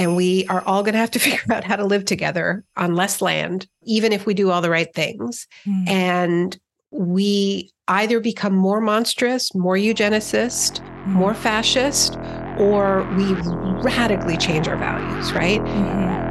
and we are all going to have to figure out how to live together on less land, even if we do all the right things. Mm. And we either become more monstrous, more eugenicist, mm. more fascist, or we radically change our values, right? Mm-hmm.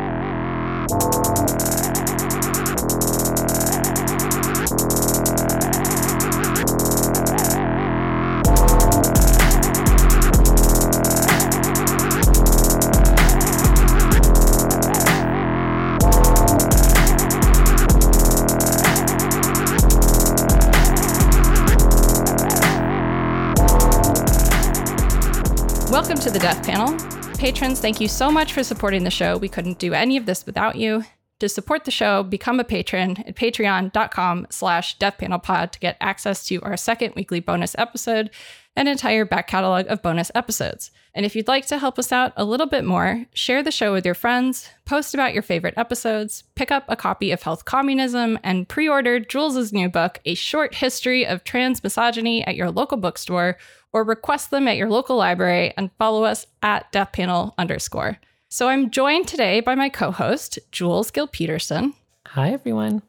Welcome to the Death Panel. Patrons, thank you so much for supporting the show. We couldn't do any of this without you. To support the show, become a patron at patreon.com slash deathpanelpod to get access to our second weekly bonus episode and entire back catalog of bonus episodes. And if you'd like to help us out a little bit more, share the show with your friends, post about your favorite episodes, pick up a copy of Health Communism, and pre order Jules's new book, A Short History of Trans Misogyny, at your local bookstore or request them at your local library and follow us at deathpanel underscore. So I'm joined today by my co-host, Jules Gill Peterson. Hi, everyone.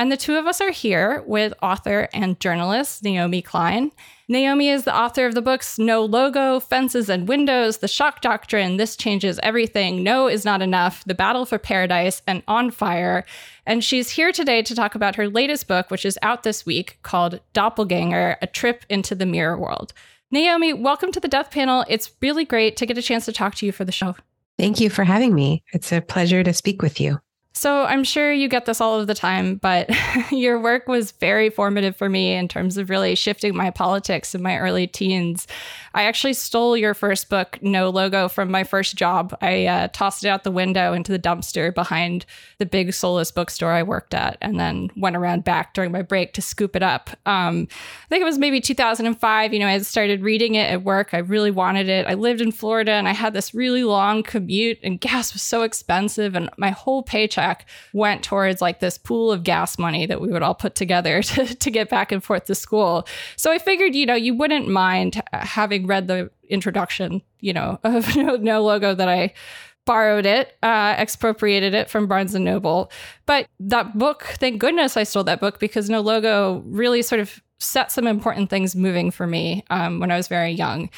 And the two of us are here with author and journalist Naomi Klein. Naomi is the author of the books No Logo, Fences and Windows, The Shock Doctrine, This Changes Everything, No is Not Enough, The Battle for Paradise, and On Fire. And she's here today to talk about her latest book, which is out this week called Doppelganger A Trip into the Mirror World. Naomi, welcome to the Death Panel. It's really great to get a chance to talk to you for the show. Thank you for having me. It's a pleasure to speak with you. So I'm sure you get this all of the time, but your work was very formative for me in terms of really shifting my politics in my early teens. I actually stole your first book, No Logo, from my first job. I uh, tossed it out the window into the dumpster behind the big soulless bookstore I worked at, and then went around back during my break to scoop it up. Um, I think it was maybe 2005. You know, I started reading it at work. I really wanted it. I lived in Florida, and I had this really long commute, and gas was so expensive, and my whole paycheck went towards like this pool of gas money that we would all put together to, to get back and forth to school. So I figured, you know, you wouldn't mind having read the introduction, you know, of no, no logo that I borrowed it, uh, expropriated it from Barnes and Noble. But that book, thank goodness I stole that book because No Logo really sort of set some important things moving for me um, when I was very young.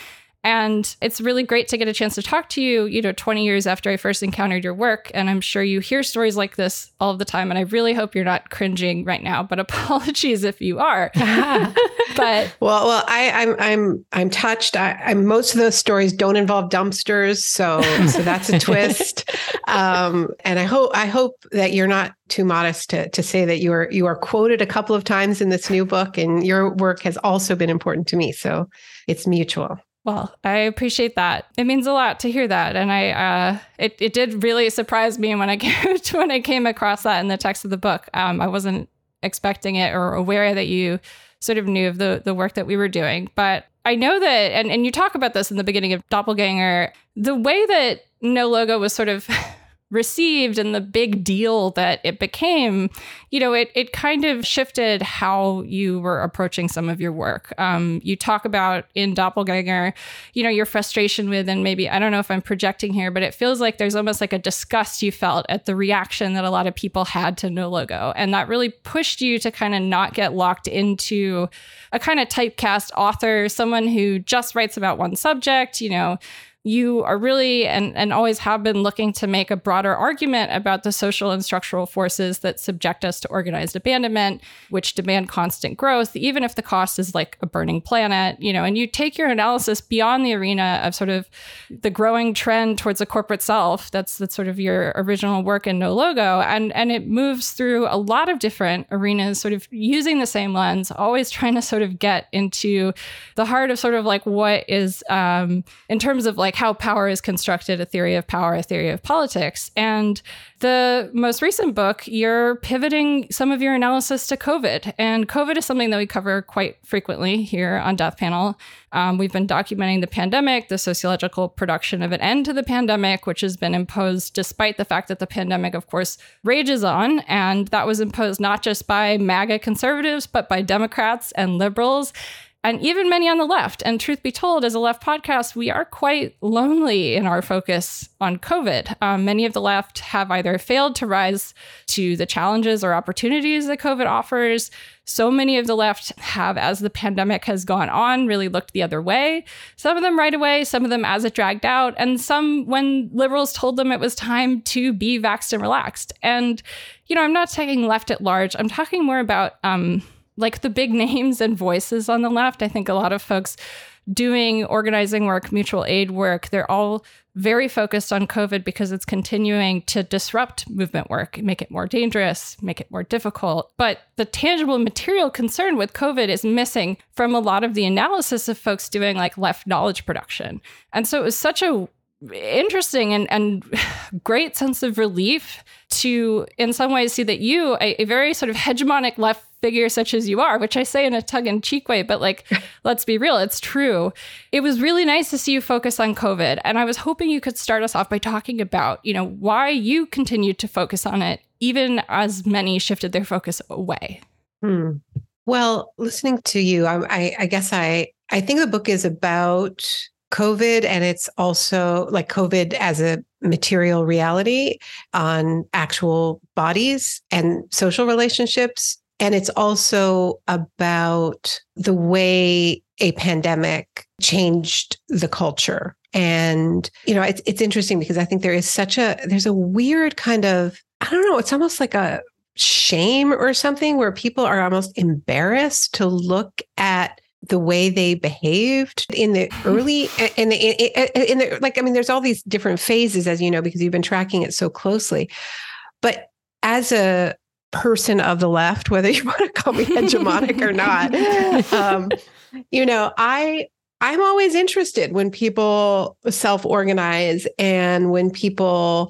And it's really great to get a chance to talk to you, you know, 20 years after I first encountered your work. And I'm sure you hear stories like this all the time. And I really hope you're not cringing right now, but apologies if you are. but well, well, I, I'm I'm I'm touched. I, I, most of those stories don't involve dumpsters, so so that's a twist. Um, and I hope I hope that you're not too modest to to say that you are you are quoted a couple of times in this new book, and your work has also been important to me. So it's mutual. Well, I appreciate that. It means a lot to hear that, and I uh, it it did really surprise me when I came when I came across that in the text of the book. Um, I wasn't expecting it or aware that you sort of knew of the the work that we were doing, but I know that, and and you talk about this in the beginning of Doppelganger, the way that No Logo was sort of received and the big deal that it became, you know, it it kind of shifted how you were approaching some of your work. Um, you talk about in Doppelganger, you know, your frustration with, and maybe I don't know if I'm projecting here, but it feels like there's almost like a disgust you felt at the reaction that a lot of people had to No Logo, and that really pushed you to kind of not get locked into a kind of typecast author, someone who just writes about one subject, you know you are really and, and always have been looking to make a broader argument about the social and structural forces that subject us to organized abandonment, which demand constant growth, even if the cost is like a burning planet, you know, and you take your analysis beyond the arena of sort of the growing trend towards a corporate self. That's that's sort of your original work in No Logo. And and it moves through a lot of different arenas, sort of using the same lens, always trying to sort of get into the heart of sort of like what is um in terms of like like how power is constructed, a theory of power, a theory of politics. And the most recent book, you're pivoting some of your analysis to COVID. And COVID is something that we cover quite frequently here on Death Panel. Um, we've been documenting the pandemic, the sociological production of an end to the pandemic, which has been imposed despite the fact that the pandemic, of course, rages on. And that was imposed not just by MAGA conservatives, but by Democrats and liberals. And even many on the left. And truth be told, as a left podcast, we are quite lonely in our focus on COVID. Um, many of the left have either failed to rise to the challenges or opportunities that COVID offers. So many of the left have, as the pandemic has gone on, really looked the other way. Some of them right away, some of them as it dragged out, and some when liberals told them it was time to be vaxxed and relaxed. And, you know, I'm not taking left at large, I'm talking more about, um, like the big names and voices on the left. I think a lot of folks doing organizing work, mutual aid work, they're all very focused on COVID because it's continuing to disrupt movement work, make it more dangerous, make it more difficult. But the tangible material concern with COVID is missing from a lot of the analysis of folks doing like left knowledge production. And so it was such a interesting and, and great sense of relief to in some ways see that you a, a very sort of hegemonic left figure such as you are, which I say in a tug in cheek way, but like, let's be real, it's true. It was really nice to see you focus on COVID. And I was hoping you could start us off by talking about, you know, why you continued to focus on it, even as many shifted their focus away. Hmm. Well, listening to you, I, I, I guess I, I think the book is about COVID and it's also like COVID as a material reality on actual bodies and social relationships and it's also about the way a pandemic changed the culture. And, you know, it's, it's interesting because I think there is such a, there's a weird kind of, I don't know, it's almost like a shame or something where people are almost embarrassed to look at the way they behaved in the early in the in the like i mean there's all these different phases as you know because you've been tracking it so closely but as a person of the left, whether you want to call me hegemonic or not. Um, you know, I I'm always interested when people self-organize and when people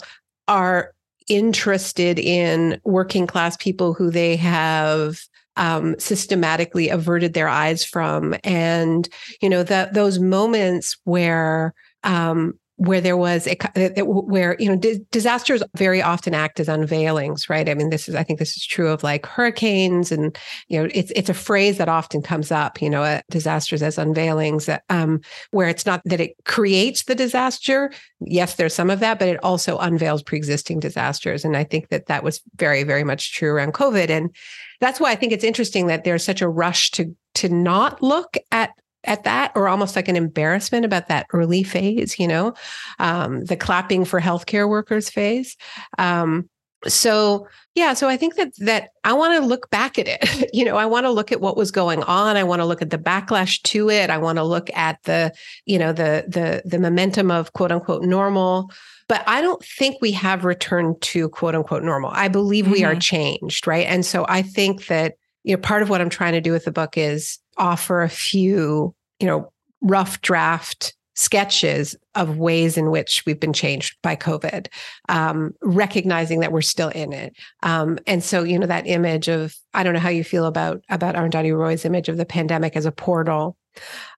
are interested in working class people who they have um, systematically averted their eyes from, and you know that those moments where um, where there was a where you know disasters very often act as unveilings right? I mean this is i think this is true of like hurricanes and you know it's it's a phrase that often comes up you know uh, disasters as unveilings that, um, where it's not that it creates the disaster. Yes there's some of that but it also unveils pre-existing disasters. And i think that that was very very much true around covid. And that's why i think it's interesting that there's such a rush to to not look at at that or almost like an embarrassment about that early phase you know um, the clapping for healthcare workers phase. Um, so yeah so i think that that i want to look back at it you know i want to look at what was going on. I want to look at the backlash to it. I want to look at the you know the the the momentum of quote unquote normal. But i don't think we have returned to quote unquote normal. I believe mm-hmm. we are mm-hmm. changed right? And so i think that you know part of what i'm trying to do with the book is offer a few, you know, rough draft sketches of ways in which we've been changed by COVID, um, recognizing that we're still in it. Um, and so, you know, that image of I don't know how you feel about about Arundhati Roy's image of the pandemic as a portal,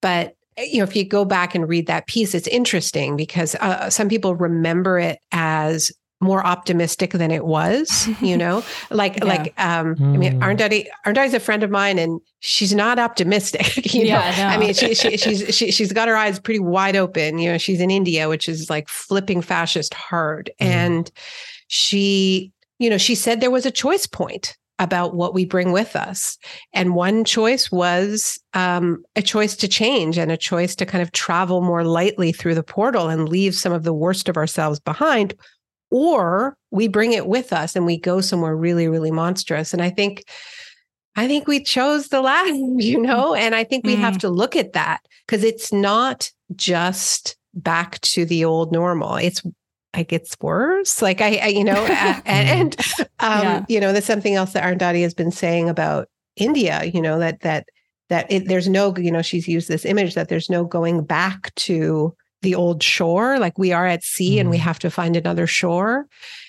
but you know, if you go back and read that piece, it's interesting because uh, some people remember it as more optimistic than it was, you know, like, yeah. like, um, mm. I mean, hmm. Arundhati, Arundhati's a friend of mine and she's not optimistic, you yeah, know, no. I mean, she, she, she's, she, she's got her eyes pretty wide open, you know, she's in India, which is like flipping fascist hard. Mm. And she, you know, she said there was a choice point about what we bring with us. And one choice was um, a choice to change and a choice to kind of travel more lightly through the portal and leave some of the worst of ourselves behind or we bring it with us and we go somewhere really really monstrous. And i think i think we chose the last you know? And i think we mm. have to look at that because it's not just back to the old normal. It's like it's worse. Like i, I you know and, and um, yeah. you know there's something else that arundhati has been saying about india you know that that that it, there's no you know she's used this image that there's no going back to the old shore like we are at sea mm. and we mm-hmm. have to find another shore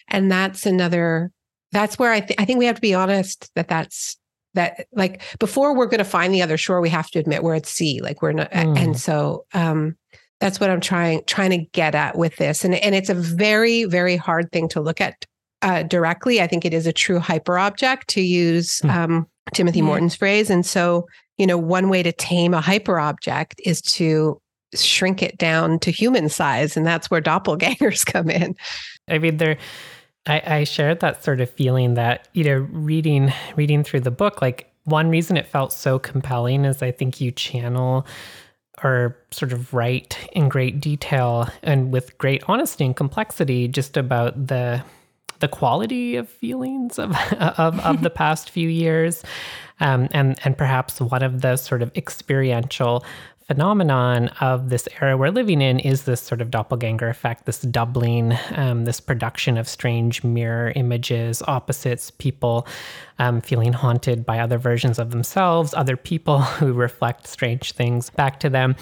and that's another that's where i th- i think we have to be honest that that's that like before we're going to find the other shore we have to admit we're at sea like we're not mm. and so um that's what i'm trying trying to get at with this and and it's a very very hard thing to look at uh, directly i think it is a true hyper object to use mm. um timothy morton's phrase and so you know, one way to tame a hyper object is to shrink it down to human size. And that's where doppelgangers come in. I mean, they're. I, I shared that sort of feeling that you know reading reading through the book like one reason it felt so compelling is I think you channel or sort of write in great detail and with great honesty and complexity just about the the quality of feelings of of, of the past few years um, and and perhaps one of the sort of experiential phenomenon of this era we're living in is this sort of doppelganger effect, this doubling, um, this production of strange mirror images, opposites, people um, feeling haunted by other versions of themselves, other people who reflect strange things back to them.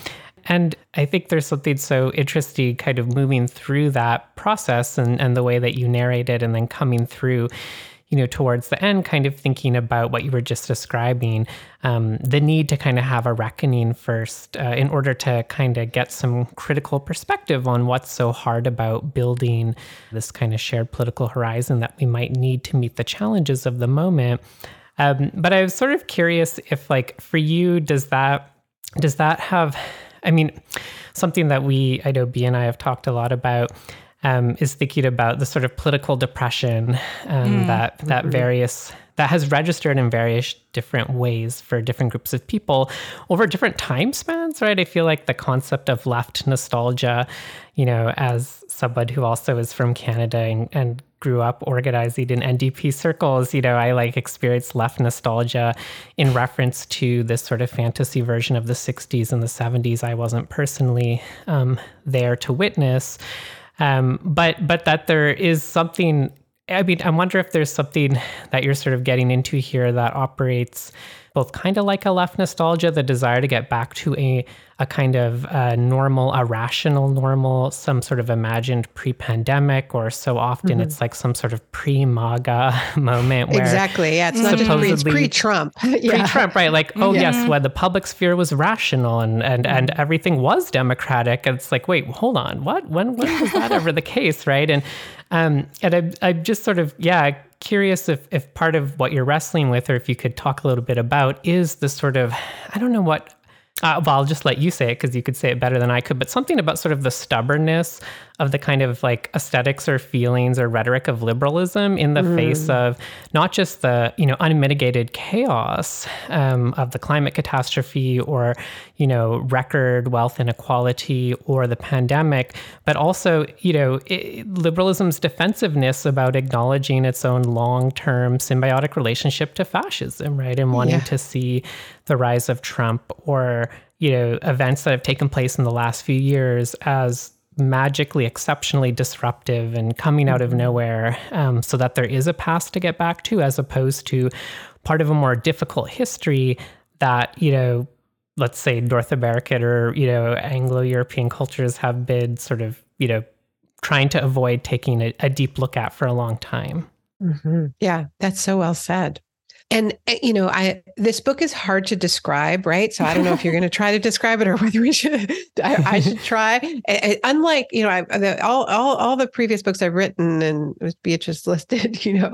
And I think there's something so interesting kind of moving through that process and, and the way that you narrate it and then coming through you know, towards the end, kind of thinking about what you were just describing, um, the need to kind of have a reckoning first uh, in order to kind of get some critical perspective on what's so hard about building this kind of shared political horizon that we might need to meet the challenges of the moment. Um, but I was sort of curious if, like, for you, does that does that have? I mean, something that we I know Bea and I have talked a lot about um, is thinking about the sort of political depression um, mm. that that mm-hmm. various that has registered in various different ways for different groups of people over different time spans, right? I feel like the concept of left nostalgia, you know, as someone who also is from Canada and, and grew up organizing in NDP circles, you know, I like experienced left nostalgia in reference to this sort of fantasy version of the 60s and the 70s. I wasn't personally um, there to witness. Um, but but that there is something. I mean, I wonder if there's something that you're sort of getting into here that operates both kind of like a left nostalgia, the desire to get back to a a kind of uh, normal, a rational normal, some sort of imagined pre-pandemic, or so often mm-hmm. it's like some sort of pre-MAGA moment. Where exactly, yeah, it's not just pre, it's pre-Trump, yeah. pre-Trump, right? Like, oh yeah. yes, when the public sphere was rational and and mm-hmm. and everything was democratic, and it's like, wait, hold on, what? When when was that ever the case, right? And um, and I I just sort of yeah curious if, if part of what you're wrestling with, or if you could talk a little bit about, is the sort of, I don't know what uh, well, I'll just let you say it because you could say it better than I could, but something about sort of the stubbornness of the kind of like aesthetics or feelings or rhetoric of liberalism in the mm. face of not just the, you know, unmitigated chaos um, of the climate catastrophe or, you know, record wealth inequality or the pandemic, but also, you know, it, liberalism's defensiveness about acknowledging its own long term symbiotic relationship to fascism, right? And wanting yeah. to see the rise of Trump or you know events that have taken place in the last few years as magically exceptionally disruptive and coming out of mm-hmm. nowhere um, so that there is a past to get back to as opposed to part of a more difficult history that you know let's say north american or you know anglo-european cultures have been sort of you know trying to avoid taking a, a deep look at for a long time mm-hmm. yeah that's so well said and eh, you know i this book is hard to describe right? So i don't know if you're going to try to describe it or whether we should i, I should try. Unlike you know I, the, all, all all the previous books i've written and beatrice listed you know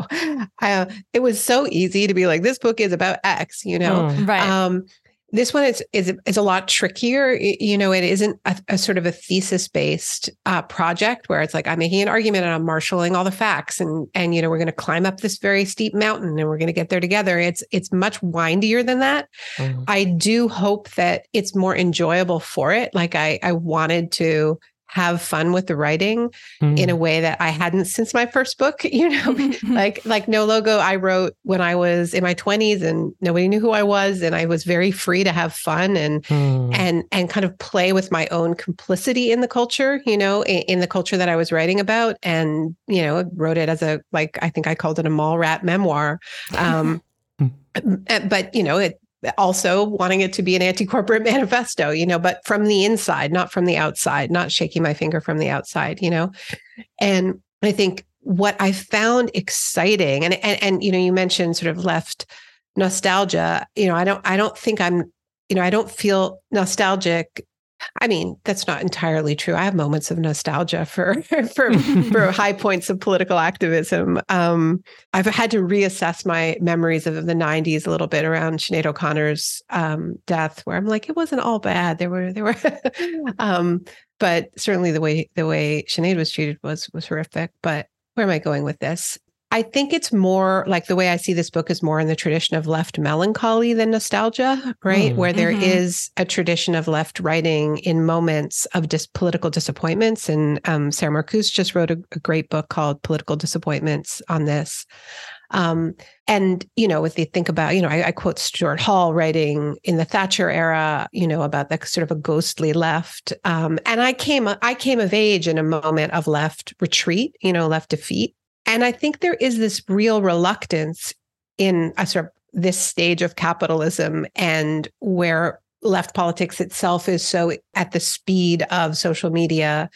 I, it was so easy to be like this book is about x you know? Mm, right. Um this one is is is a lot trickier. You know, it isn't a, a sort of a thesis based uh, project where it's like I'm making an argument and I'm marshaling all the facts and and you know we're going to climb up this very steep mountain and we're going to get there together. It's it's much windier than that. Mm-hmm. I do hope that it's more enjoyable for it. Like I I wanted to have fun with the writing mm. in a mm. way that I hadn't since my first book, you know, like like no logo I wrote when I was in my 20s and nobody knew who I was and I was very free to have fun and mm. and and kind of play with my own complicity in the culture, you know, in, in, the culture that I was writing about and you know, wrote it as a like I think I called it a mall rat memoir. Um but you know, it also wanting it to be an anti-corporate manifesto you know but from the inside not from the outside not shaking my finger from the outside you know? And i think what i found exciting and and, and you know you mentioned sort of left nostalgia you know i don't i don't think i'm you know i don't feel nostalgic I mean, that's not entirely true. I have moments of nostalgia for for for high points of political activism. Um, I've had to reassess my memories of the '90s a little bit around Sinead O'Connor's um, death, where I'm like, it wasn't all bad. There were there were, um, but certainly the way the way Sinead was treated was was horrific. But where am I going with this? I think it's more like the way I see this book is more in the tradition of left melancholy than nostalgia, right? Mm. Where there mm-hmm. is a tradition of left writing in moments of dis- political disappointments. And um, Sara Marcus just wrote a, a, great book called Political Disappointments on this. Um, and, you know, if you think about, you know, I, I, quote Stuart Hall writing in the Thatcher era, you know, about the sort of a ghostly left. Um, and I came, I came of age in a moment of left retreat, you know, left defeat. And I think there is this real reluctance in a sort of this stage of capitalism and where left politics itself is so at the speed of social media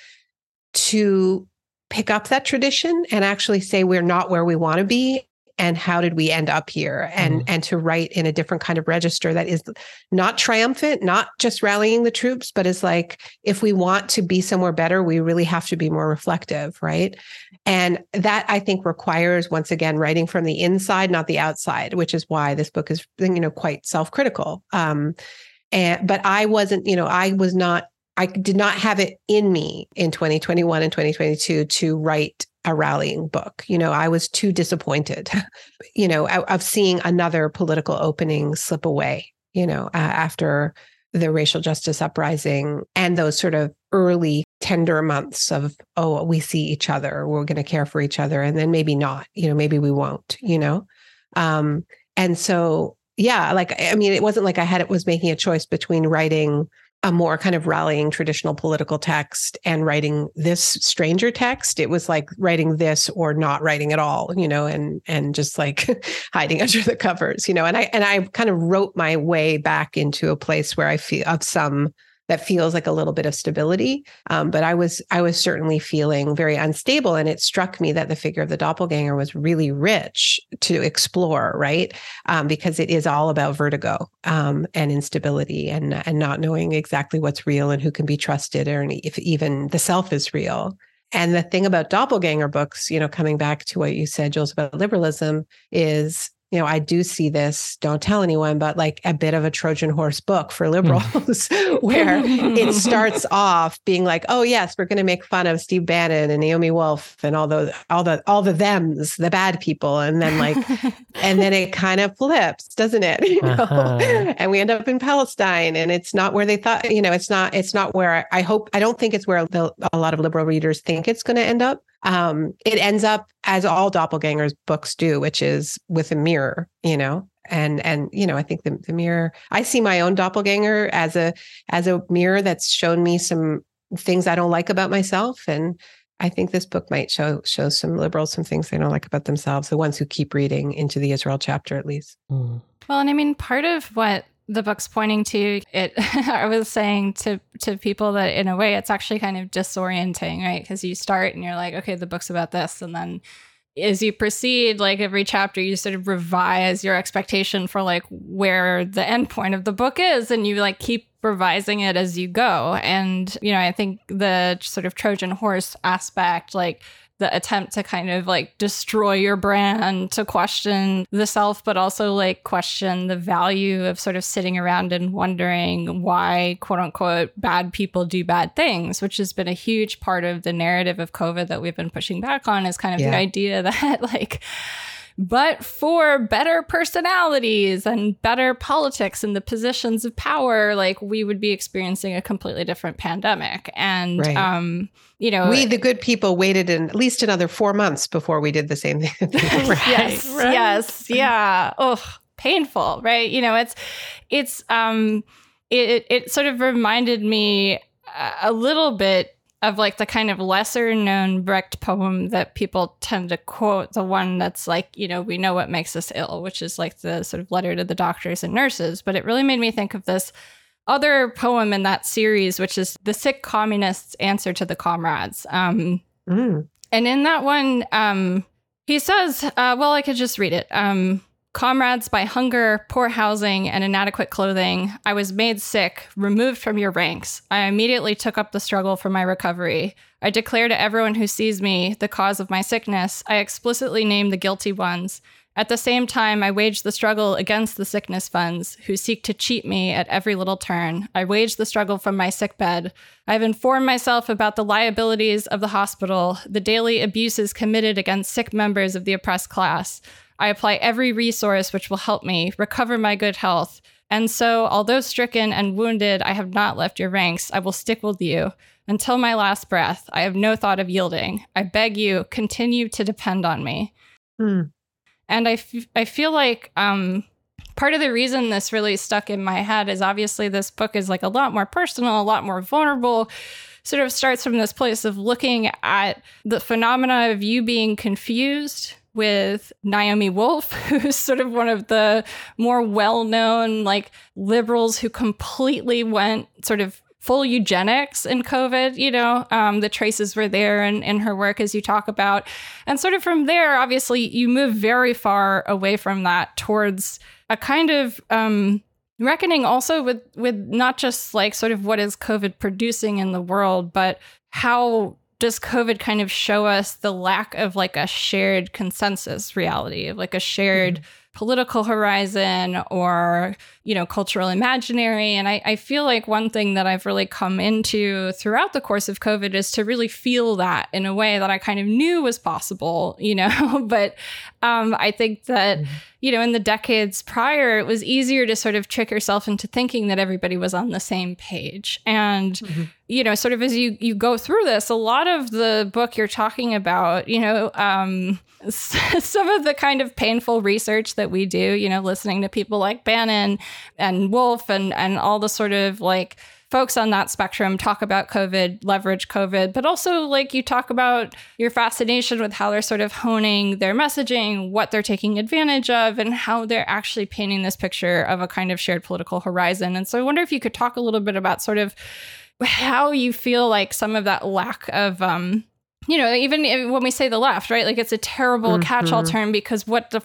to pick up that tradition and actually say we're not where we want to be and how did we end up here? And mm. and to write in a different kind of register that is not triumphant not just rallying the troops but is like if we want to be somewhere better we really have to be more reflective right? And that i think requires once again writing from the inside not the outside which is why this book is you know quite self-critical. Um and but i wasn't you know i was not I did not have it in me in 2021 and 2022 to write a rallying book. You know, I was too disappointed, you know, of seeing another political opening slip away, you know, uh, after the racial justice uprising and those sort of early tender months of, oh, we see each other, we're going to care for each other. And then maybe not, you know, maybe we won't, you know? Um, and so, yeah, like, I mean, it wasn't like I had, it was making a choice between writing a more kind of rallying traditional political text and writing this stranger text. It was like writing this or not writing at all you know and and just like hiding under the covers you know and i and i kind of wrote my way back into a place where i feel of some that feels like a little bit of stability. Um, but I was I was certainly feeling very unstable, and it struck me that the figure of the doppelganger was really rich to explore, right? Um, because it is all about vertigo um, and instability, and and not knowing exactly what's real and who can be trusted, or if even the self is real. And the thing about doppelganger books, you know, coming back to what you said, Jules, about liberalism, is you know, I do see this, don't tell anyone, but like a bit of a Trojan horse book for hmm. liberals where it starts off being like, oh yes, we're gonna make fun of Steve Bannon and Naomi Wolf and all those all the all the thems, the bad people. And then like and then it kind of flips, doesn't it? You know? uh-huh. And we end up in Palestine and it's not where they thought, you know, it's not, it's not where I, I hope I don't think it's where the, a lot of liberal readers think it's gonna end up um, it ends up as all doppelgangers books do, which is with a mirror, you know, and and you know i think the, the mirror i see my own doppelganger as a as a mirror that's shown me some things i don't like about myself. And i think this book might show show some liberals some things they don't like about themselves the ones who keep reading into the israel chapter at least. Mm. well and i mean part of what the book's pointing to it i was saying to to people that in a way it's actually kind of disorienting right? Because you start and you're like okay the book's about this. And then as you proceed like every chapter you sort of revise your expectation for like where the end point of the book is and you like keep revising it as you go. And you know i think the sort of trojan horse aspect like the attempt to kind of like destroy your brand, to question the self, but also like question the value of sort of sitting around and wondering why, quote unquote, bad people do bad things, which has been a huge part of the narrative of COVID that we've been pushing back on is kind of yeah. the idea that like, but for better personalities and better politics and the positions of power, like we would be experiencing a completely different pandemic. And, right. um, you know, we, the good people, waited in at least another four months before we did the same thing. right, yes. Right. Yes. Yeah. Oh, painful. Right. You know, it's, it's, um, it, it sort of reminded me a little bit of like the kind of lesser known Brecht poem that people tend to quote, the one that's like, you know, we know what makes us ill, which is like the sort of letter to the doctors and nurses. But it really made me think of this other poem in that series, which is The Sick Communist's Answer to the Comrades. Um, mm. And in that one, um, he says, uh, well, I could just read it. Um, Comrades by hunger, poor housing, and inadequate clothing, I was made sick, removed from your ranks. I immediately took up the struggle for my recovery. I declare to everyone who sees me the cause of my sickness. I explicitly name the guilty ones. At the same time, I wage the struggle against the sickness funds who seek to cheat me at every little turn. I wage the struggle from my sickbed. I have informed myself about the liabilities of the hospital, the daily abuses committed against sick members of the oppressed class. I apply every resource which will help me recover my good health. And so, although stricken and wounded, I have not left your ranks. I will stick with you until my last breath. I have no thought of yielding. I beg you, continue to depend on me. Hmm. And I, f- I feel like um, part of the reason this really stuck in my head is obviously this book is like a lot more personal, a lot more vulnerable. Sort of starts from this place of looking at the phenomena of you being confused with Naomi Wolf, who's sort of one of the more well known like liberals who completely went sort of full eugenics in COVID. You know, um, the traces were there in, in her work, as you talk about. And sort of from there, obviously, you move very far away from that towards a kind of um, reckoning also with, with not just like sort of what is COVID producing in the world, but how does COVID kind of show us the lack of like a shared consensus reality, of like a shared. Mm-hmm political horizon or you know cultural imaginary and I, I feel like one thing that i've really come into throughout the course of covid is to really feel that in a way that i kind of knew was possible you know but um, i think that mm-hmm. you know in the decades prior it was easier to sort of trick yourself into thinking that everybody was on the same page and mm-hmm. you know sort of as you you go through this a lot of the book you're talking about you know um, some of the kind of painful research that we do, you know, listening to people like Bannon and Wolf and and all the sort of like folks on that spectrum talk about COVID, leverage COVID, but also like you talk about your fascination with how they're sort of honing their messaging, what they're taking advantage of, and how they're actually painting this picture of a kind of shared political horizon. And so I wonder if you could talk a little bit about sort of how you feel like some of that lack of um, you know, even when we say the left, right? Like it's a terrible mm-hmm. catch-all term because what the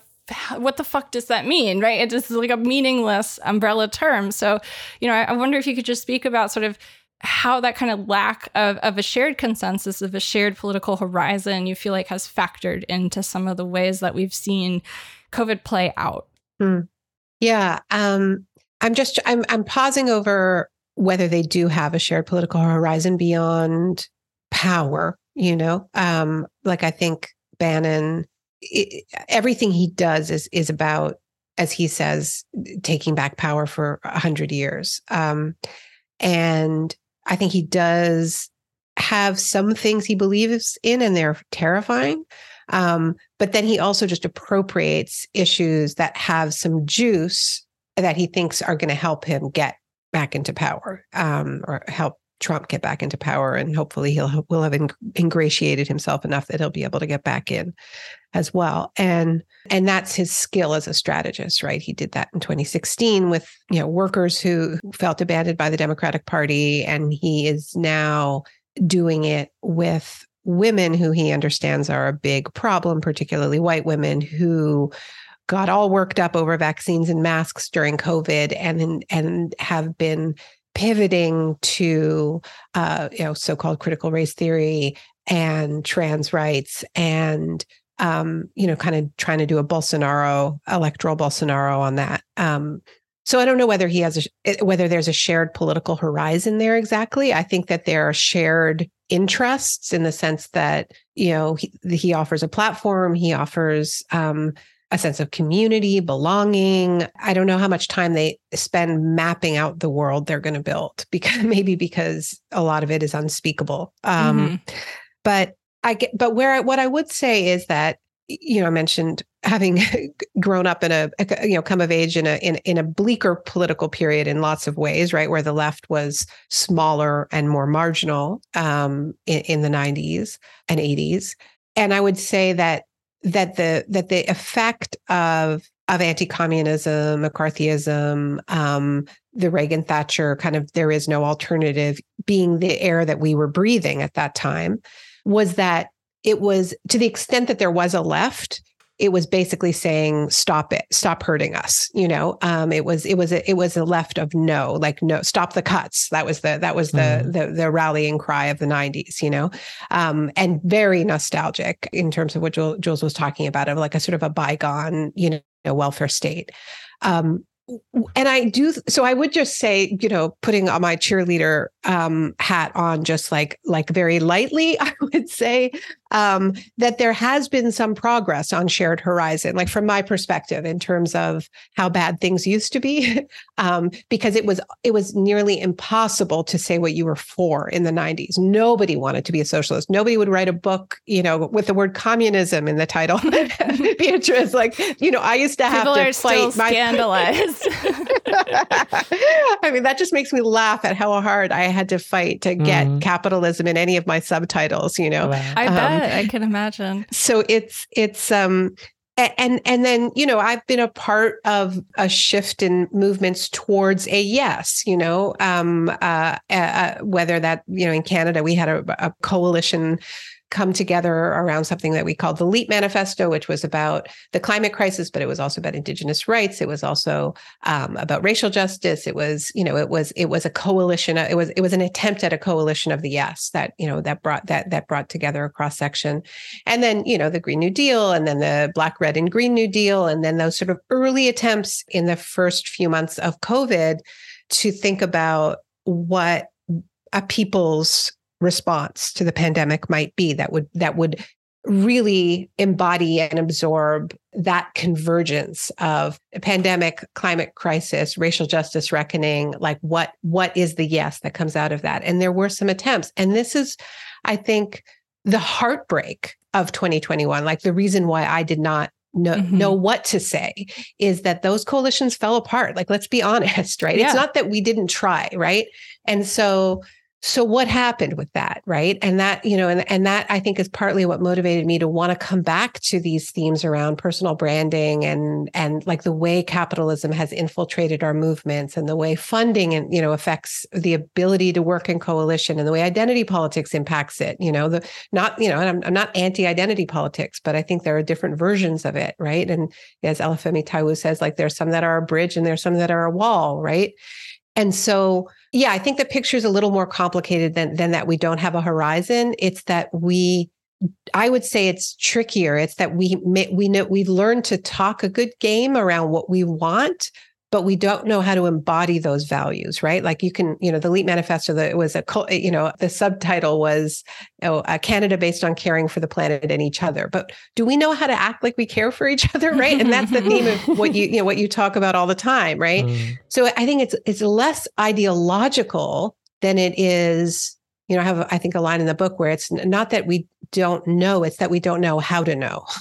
what the fuck does that mean, right? It is just like a meaningless umbrella term. So, you know, I, I wonder if you could just speak about sort of how that kind of lack of, of a shared consensus of a shared political horizon you feel like has factored into some of the ways that we've seen COVID play out. Hmm. Yeah. Um, I'm just I'm I'm pausing over whether they do have a shared political horizon beyond power you know um like i think bannon it, everything he does is is about as he says taking back power for a hundred years. Um and i think he does have some things he believes in and they're terrifying. Um but then he also just appropriates issues that have some juice that he thinks are going to help him get back into power um, or help Trump get back into power, and hopefully he'll will have ingratiated himself enough that he'll be able to get back in as well. And and that's his skill as a strategist, right? He did that in 2016 with you know workers who felt abandoned by the Democratic Party, and he is now doing it with women who he understands are a big problem, particularly white women who got all worked up over vaccines and masks during COVID and and have been pivoting to uh, you know so-called critical race theory and trans rights and um, you know kind of trying to do a Bolsonaro electoral Bolsonaro on that. Um, so I don't know whether he has a eh, whether there's a shared political horizon there exactly. I think that there are shared interests in the sense that you know he, he offers a platform, he offers um, a sense of community, belonging. I don't know how much time they spend mapping out the world they're going to build because maybe because a lot of it is unspeakable. Um, mm-hmm. But I get, but where I, what I would say is that you know I mentioned having grown up in a you know come of age in a in, in a bleaker political period in lots of ways, right, where the left was smaller and more marginal um, in, in the 90s and 80s. And I would say that that the that the effect of of anti-communism, McCarthyism, um, the Reagan Thatcher kind of there is no alternative being the air that we were breathing at that time was that it was to the extent that there was a left, it was basically saying stop it. Stop hurting us you know? Um, it was it was a, it was a left of no like no stop the cuts. That was the that was the mm. the, the rallying cry of the 90s you know? Um, and very nostalgic in terms of what Jules was talking about of like a sort of a bygone you know welfare state. Um, and I do so I would just say, you know, putting on my cheerleader um, hat on just like like very lightly, I would say um, that there has been some progress on shared horizon, like from my perspective, in terms of how bad things used to be, um, because it was it was nearly impossible to say what you were for in the '90s. Nobody wanted to be a socialist. Nobody would write a book, you know, with the word communism in the title. Beatrice, like you know, I used to have People to are fight my scandalized. I mean, that just makes me laugh at how hard I had to fight to get mm. capitalism in any of my subtitles. You know, wow. I um, bet I can imagine. So it's it's um and and then you know i've been a part of a shift in movements towards a yes you know um, uh, uh, whether that you know in canada we had a, a coalition come together around something that we called the LEAP Manifesto, which was about the climate crisis, but it was also about Indigenous rights. It was also um, about racial justice. It was, you know, it was it was a coalition. It was it was an attempt at a coalition of the yes that you know that brought that that brought together a cross section, and then you know the Green New Deal, and then the Black, Red, and Green New Deal, and then those sort of early attempts in the first few months of COVID to think about what a people's response to the pandemic might be that would that would really embody and absorb that convergence of pandemic climate crisis racial justice reckoning like what what is the yes that comes out of that? And there were some attempts. And this is i think the heartbreak of 2021 like the reason why i did not know, mm-hmm. know what to say is that those coalitions fell apart. Like let's be honest right? Yeah. it's not that we didn't try right? And so so what happened with that right? And that you know and, and that i think is partly what motivated me to want to come back to these themes around personal branding and and like the way capitalism has infiltrated our movements and the way funding and you know affects the ability to work in coalition and the way identity politics impacts it you know the not you know and i'm, I'm not anti-identity politics but i think there are different versions of it right? And as Olufemi Taiwo says like there's some that are a bridge and there's some that are a wall right? And so, yeah, I think the picture is a little more complicated than, than that we don't have a horizon. It's that we, I would say it's trickier. It's that we, we know we've learned to talk a good game around what we want, but we don't know how to embody those values, right? Like you can, you know, the LEAP Manifesto, that was a, you know, the subtitle was oh, a Canada based on caring for the planet and each other. But do we know how to act like we care for each other, right? And that's the theme of what you, you know, what you talk about all the time, right? Mm. So I think it's it's less ideological than it is. You know, I have I think a line in the book where it's not that we don't know, it's that we don't know how to know.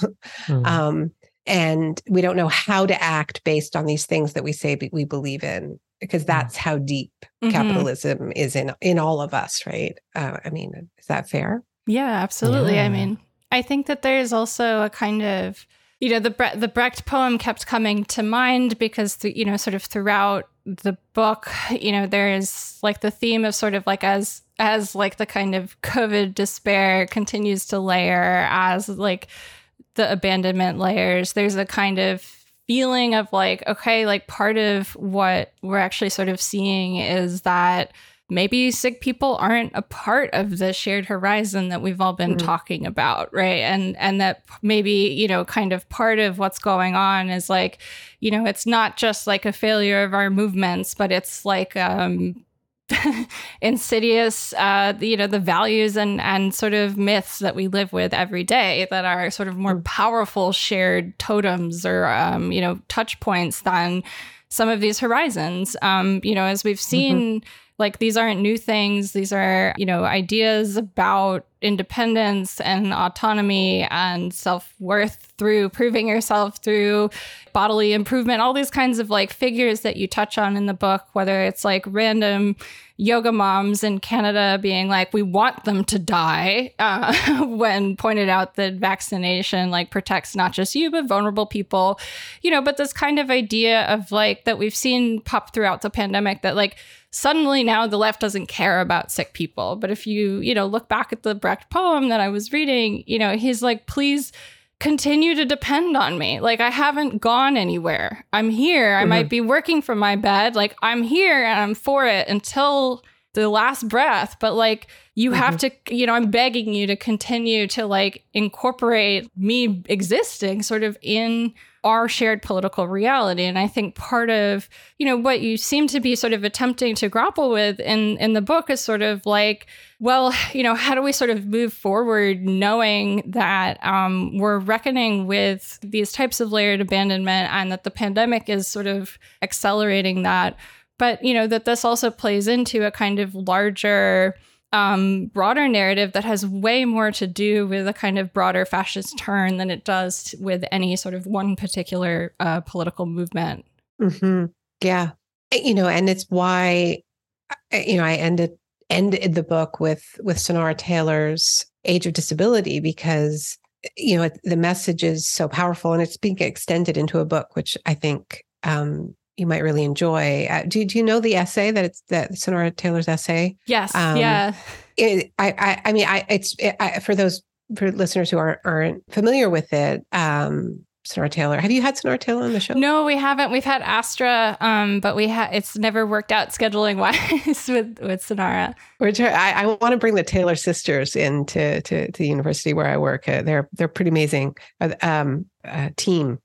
Mm. um, and we don't know how to act based on these things that we say we believe in because mm. that's how deep mm-hmm. capitalism is in in all of us right uh, i mean is that fair yeah absolutely yeah. i mean i think that there's also a kind of you know the Bre- the brecht poem kept coming to mind because th- you know sort of throughout the book you know there is like the theme of sort of like as as like the kind of covid despair continues to layer as like the abandonment layers, there's a kind of feeling of like, okay, like part of what we're actually sort of seeing is that maybe sick people aren't a part of the shared horizon that we've all been mm-hmm. talking about right and and that maybe you know kind of part of what's going on is like you know it's not just like a failure of our movements but it's like um insidious uh you know the values and and sort of myths that we live with every day that are sort of more mm. powerful shared totems or um you know touch points than some of these horizons um you know as we've mm-hmm. seen mm-hmm. like these aren't new things these are you know ideas about independence and autonomy and self-worth through proving yourself through bodily improvement all these kinds of like figures that you touch on in the book whether it's like random yoga moms in canada being like we want them to die uh, when pointed out that vaccination like protects not just you but vulnerable people. You know but this kind of idea of like that we've seen pop throughout the pandemic that like suddenly now the left doesn't care about sick people. But if you, you know, look back at the Brecht poem that I was reading, you know, he's like, please continue to depend on me. Like I haven't gone anywhere. I'm here. I mm-hmm. might be working from my bed. Like I'm here and I'm for it until the last breath. But like you mm-hmm. have to, you know, I'm begging you to continue to like incorporate me existing sort of in our shared political reality. And I think part of, you know, what you seem to be sort of attempting to grapple with in in the book is sort of like, well, you know, how do we sort of move forward knowing that um, we're reckoning with these types of layered abandonment and that the pandemic is sort of accelerating that. But, you know, that this also plays into a kind of larger um, broader narrative that has way more to do with a kind of broader fascist turn than it does with any sort of one particular uh, political movement. Mm-hmm. Yeah, you know, and it's why you know I ended ended the book with with Sunaura Taylor's Age of Disability because you know the message is so powerful and it's being extended into a book, which I think um, you might really enjoy. Uh, do, do you know the essay that it's that Sunaura Taylor's essay? Yes. Um, yeah. It, I, I, I mean, I, it's it, I, for those for listeners who aren't aren't familiar with it. Um, Sunaura Taylor. Have you had Sunaura Taylor on the show? No, we haven't. We've had Astra, um, but we had it's never worked out scheduling wise with with Sunaura. I, I want to bring the Taylor sisters into to, to the university where I work. Uh, they're they're pretty amazing uh, um, uh, team,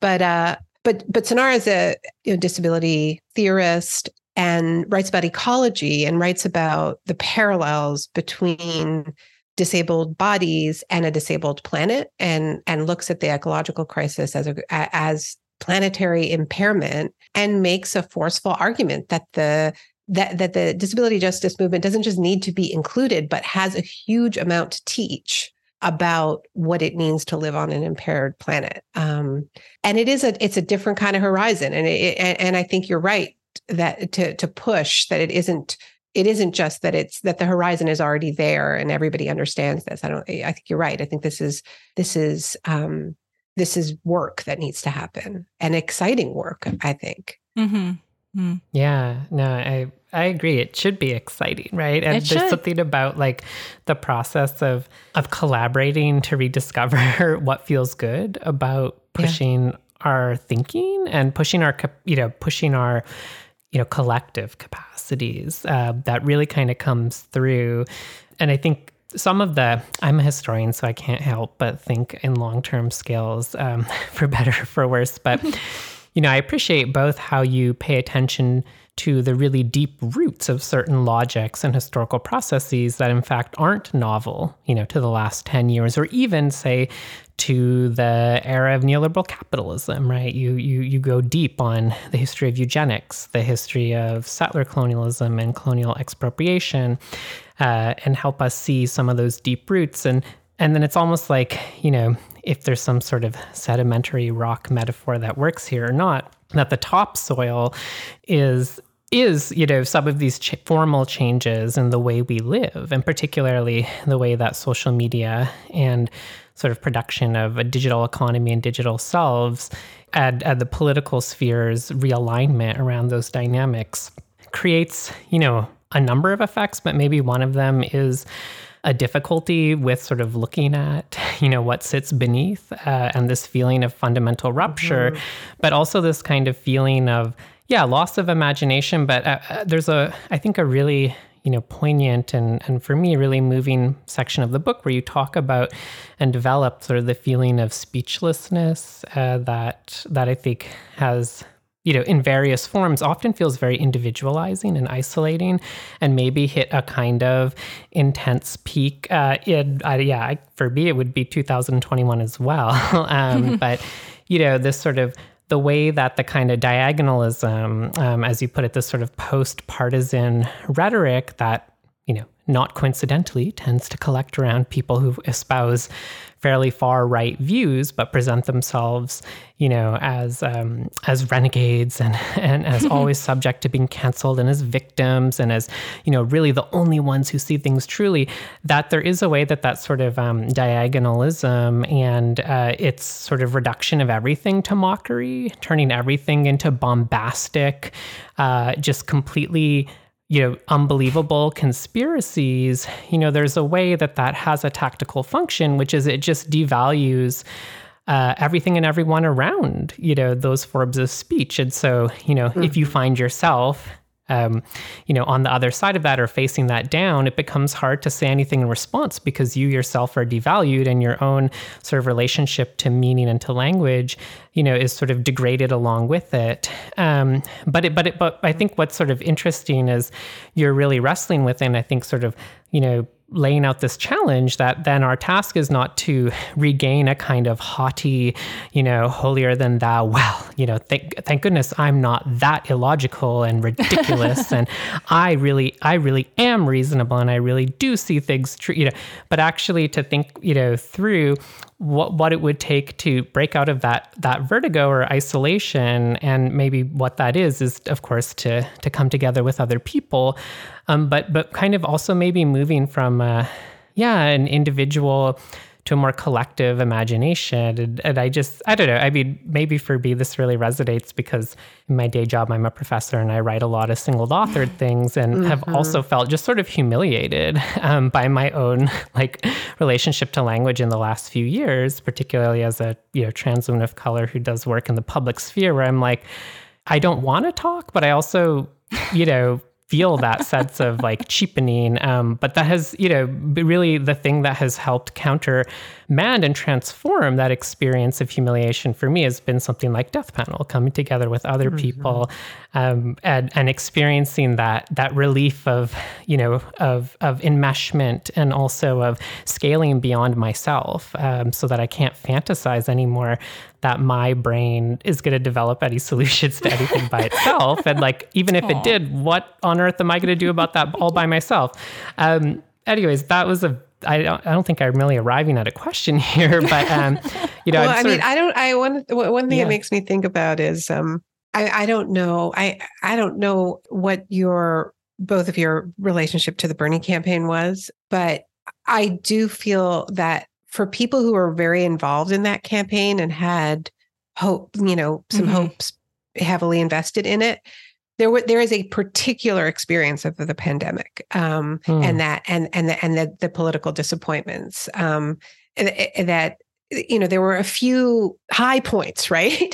but uh, but but Sunaura is a you know, disability theorist and writes about ecology and writes about the parallels between disabled bodies and a disabled planet and and looks at the ecological crisis as a as planetary impairment and makes a forceful argument that the that that the disability justice movement doesn't just need to be included but has a huge amount to teach about what it means to live on an impaired planet. Um, and it is a it's a different kind of horizon, and it, and, and I think you're right that to to push that it isn't it isn't just that it's that the horizon is already there and everybody understands this. I don't. I think you're right. I think this is this is um, this is work that needs to happen and exciting work. I think. Mm-hmm. Mm. Yeah, no, I I agree. It should be exciting, right? And it there's should. something about like the process of of collaborating to rediscover what feels good about pushing yeah. our thinking and pushing our you know pushing our you know collective capacities uh, that really kind of comes through. And I think some of the i'm a historian so i can't help but think in long-term scales um, for better or for worse but you know, I appreciate both how you pay attention to the really deep roots of certain logics and historical processes that in fact aren't novel, you know, to the last 10 years or even say to the era of neoliberal capitalism, right? You you you go deep on the history of eugenics, the history of settler colonialism and colonial expropriation, uh, and help us see some of those deep roots. And and then it's almost like, you know, if there's some sort of sedimentary rock metaphor that works here or not, that the topsoil is is you know some of these ch- formal changes in the way we live and particularly the way that social media and sort of production of a digital economy and digital selves and, and the political sphere's realignment around those dynamics creates you know a number of effects but maybe one of them is a difficulty with sort of looking at, you know, what sits beneath uh, and this feeling of fundamental rupture, mm-hmm. but also this kind of feeling of, yeah, loss of imagination. But uh, uh, there's a, I think, a really, you know, poignant and, and for me, really moving section of the book where you talk about and develop sort of the feeling of speechlessness uh, that that I think has you know, in various forms, often feels very individualizing and isolating, and maybe hit a kind of intense peak. Uh, in, uh, yeah, for me, it would be 2021 as well. um, but, you know, this sort of the way that the kind of diagonalism, um, as you put it, this sort of post partisan rhetoric that, you know, not coincidentally tends to collect around people who espouse fairly far right views, but present themselves, you know, as um, as renegades and and as always subject to being canceled and as victims and as you know really the only ones who see things truly. That there is a way that that sort of um, diagonalism and uh, its sort of reduction of everything to mockery, turning everything into bombastic, uh, just completely you know, unbelievable conspiracies, you know, there's a way that that has a tactical function, which is it just devalues uh, everything and everyone around, you know, those forms of speech. And so, you know, mm-hmm. if you mm-hmm. find yourself um, you know, on the other side of that or facing that down, it becomes hard to say anything in response because you yourself are devalued and your own sort of relationship to meaning and to language, you know, is sort of degraded along with it. Um, but it, but it, but I think what's sort of interesting is you're really wrestling with, and I think sort of, you know, laying out this challenge that then our task is not to regain a kind of haughty, you know, holier than thou. Well, you know, thank thank goodness I'm not that illogical and ridiculous, and I really I really am reasonable, and I really do see things true. You know, but actually to think you know through what what it would take to break out of that that vertigo or isolation and maybe what that is is of course to to come together with other people um, but but kind of also maybe moving from uh, yeah an individual to a more collective imagination. And, and, I just, I don't know. I mean, maybe for me, this really resonates because in my day job, I'm a professor and I write a lot of single authored things and mm-hmm. have also felt just sort of humiliated um, by my own like relationship to language in the last few years, particularly as a, you know, trans woman of color who does work in the public sphere where I'm like, I don't want to talk, but I also, you know, feel that sense of like cheapening. Um, but that has, you know, really the thing that has helped countermand and transform that experience of humiliation for me has been something like Death Panel, coming together with other mm-hmm. people um, and, and experiencing that that relief of, you know, of of enmeshment and also of scaling beyond myself, um, so that I can't fantasize anymore that my brain is going to develop any solutions to anything by itself. And like, even if Aww. it did, what on earth am I going to do about that all by myself? Um, anyways, that was a I don't, I don't think I'm really arriving at a question here, but um, you know, well, I mean, of, I don't. I one one thing yeah. it makes me think about is um, I I don't know. I I don't know what your both of your relationship to the Bernie campaign was, but I do feel that for people who are very involved in that campaign and had hope, you know, some mm-hmm. hopes heavily invested in it, there were there is a particular experience of the pandemic um, mm. and that and and the, and the, the political disappointments um, that you know there were a few high points right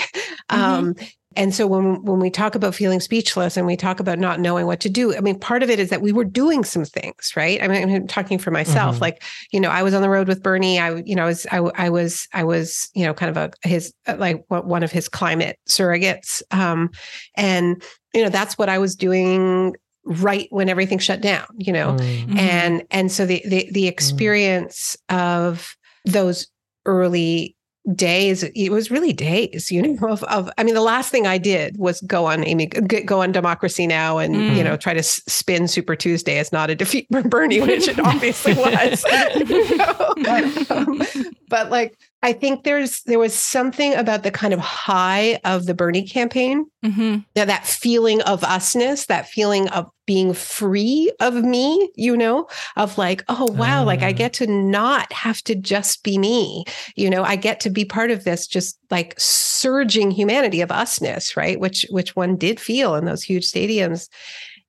mm-hmm. um, and so when when we talk about feeling speechless and we talk about not knowing what to do, I mean, part of it is that we were doing some things, right? I mean, I'm talking for myself. Mm-hmm. Like, you know, I was on the road with Bernie. I, you know, I was, I, I was, I was, you know, kind of a his like one of his climate surrogates, um, and you know, that's what I was doing right when everything shut down. You know, mm-hmm. and and so the the the mm. experience mm-hmm. of those early days it was really days you know of, of i mean the last thing i did was go on amy go on democracy now and mm. you know try to spin super tuesday as not a defeat for bernie which it obviously was you know? um, but like I think there's there was something about the kind of high of the Bernie campaign, mm-hmm. that, that feeling of usness, that feeling of being free of me, you know, of like, oh wow, uh. like I ah. get to not have to just be me, you know, I get to be part of this just like surging humanity of usness, right? Which which one did feel in those huge stadiums,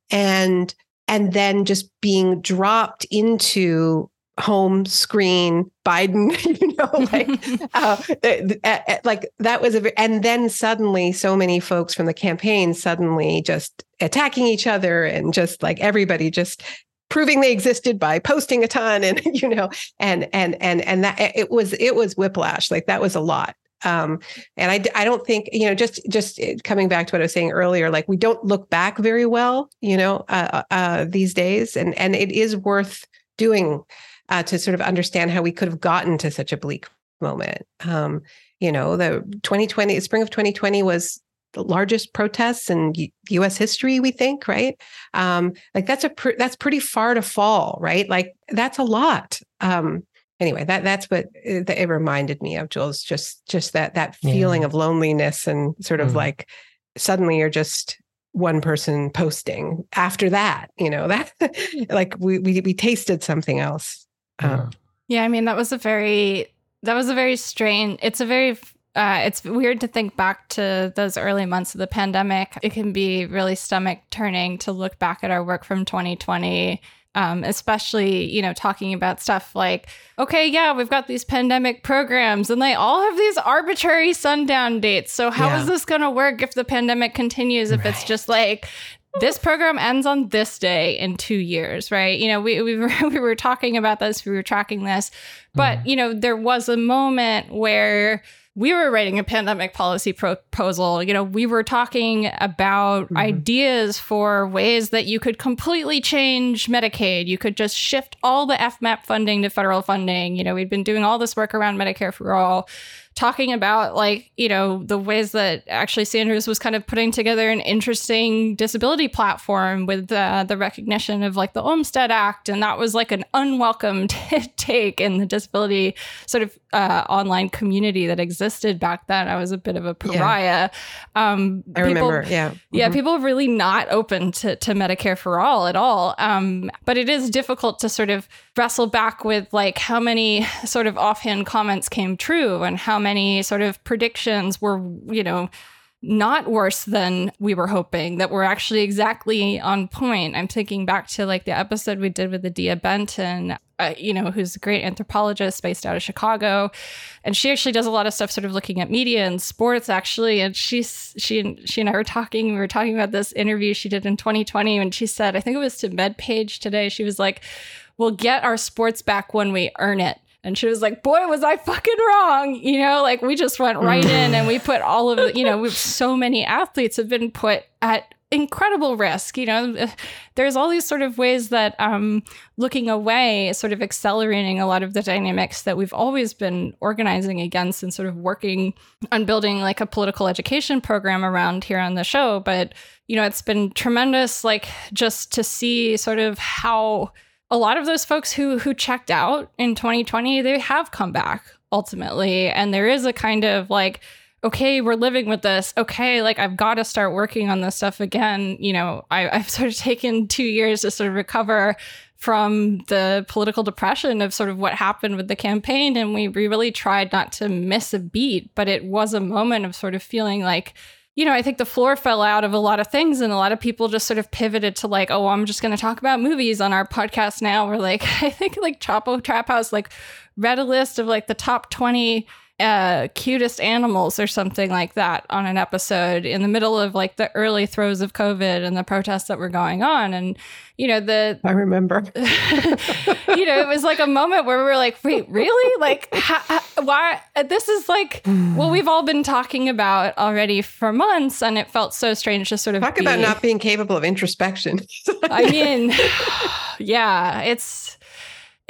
and and then just being dropped into home screen biden you know like uh, like that was a and then suddenly so many folks from the campaign suddenly just attacking each other and just like everybody just proving they existed by posting a ton and you know and and and and that it was it was whiplash. Like that was a lot. Um, and I, I don't think you know just just coming back to what I was saying earlier, like we don't look back very well, you know, uh, uh, uh these days, and and it is worth doing uh, to sort of understand how we could have gotten to such a bleak moment. Um, you know, the 2020, spring of 2020 was the largest protests in U- U.S. history. We think, right? Um, like that's a pr- that's pretty far to fall, right? Like that's a lot. Um, anyway, that that's what it, it reminded me of, Jules. Just just that that feeling yeah. of loneliness and sort of mm. like suddenly you're just one person posting after that you know that like we, we we tasted something else um, yeah, I mean that was a very that was a very strange. It's a very uh, it's weird to think back to those early months of the pandemic. It can be really stomach turning to look back at our work from 2020 um, especially you know talking about stuff like okay yeah we've got these pandemic programs and they all have these arbitrary sundown dates so how yeah. is this going to work if the pandemic continues if right. it's just like this program ends on this day in two years right you know we, we, were, we were talking about this we were tracking this but mm. you know there was a moment where we were writing a pandemic policy proposal. You know, we were talking about mm-hmm. ideas for ways that you could completely change Medicaid. You could just shift all the FMAP funding to federal funding. You know, we'd been doing all this work around Medicare for all talking about like you know the ways that actually Sanders was kind of putting together an interesting disability platform with uh, the recognition of like the Olmstead Act, and that was like an unwelcome take in the disability sort of uh, online community that existed back then. I was a bit of a pariah. Yeah. Um, I people, remember, yeah, mm-hmm. yeah, people really not open to, to Medicare for all at all. Um, but it is difficult to sort of wrestle back with like how many sort of offhand comments came true and how many sort of predictions were, you know, not worse than we were hoping, that were actually exactly on point. I'm thinking back to like the episode we did with Adia Benton, uh, you know, who's a great anthropologist based out of Chicago. And she actually does a lot of stuff sort of looking at media and sports actually. And she's, she and she and I were talking, we were talking about this interview she did in 2020 and she said, I think it was to MedPage today. She was like, we'll get our sports back when we earn it. And she was like, boy, was I fucking wrong. You know, like we just went right in and we put all of the, you know, we've so many athletes have been put at incredible risk. You know, there's all these sort of ways that um, looking away is sort of accelerating a lot of the dynamics that we've always been organizing against and sort of working on building like a political education program around here on the show. But, you know, it's been tremendous, like just to see sort of how a lot of those folks who who checked out in 2020 they have come back ultimately and there is a kind of like okay we're living with this okay like i've got to start working on this stuff again you know I, i've sort of taken two years to sort of recover from the political depression of sort of what happened with the campaign and we really tried not to miss a beat but it was a moment of sort of feeling like you know, I think the floor fell out of a lot of things, and a lot of people just sort of pivoted to like, oh, I'm just going to talk about movies on our podcast now. We're like, I think like Chapo Trap House like read a list of like the top 20 uh, cutest animals or something like that on an episode in the middle of like the early throes of COVID and the protests that were going on. And, you know, the. I remember. you know, it was like a moment where we were like, wait, really? Like, why? This is like, well, we've all been talking about already for months. And it felt so strange to sort of. Talk be, about not being capable of introspection. I mean, yeah, it's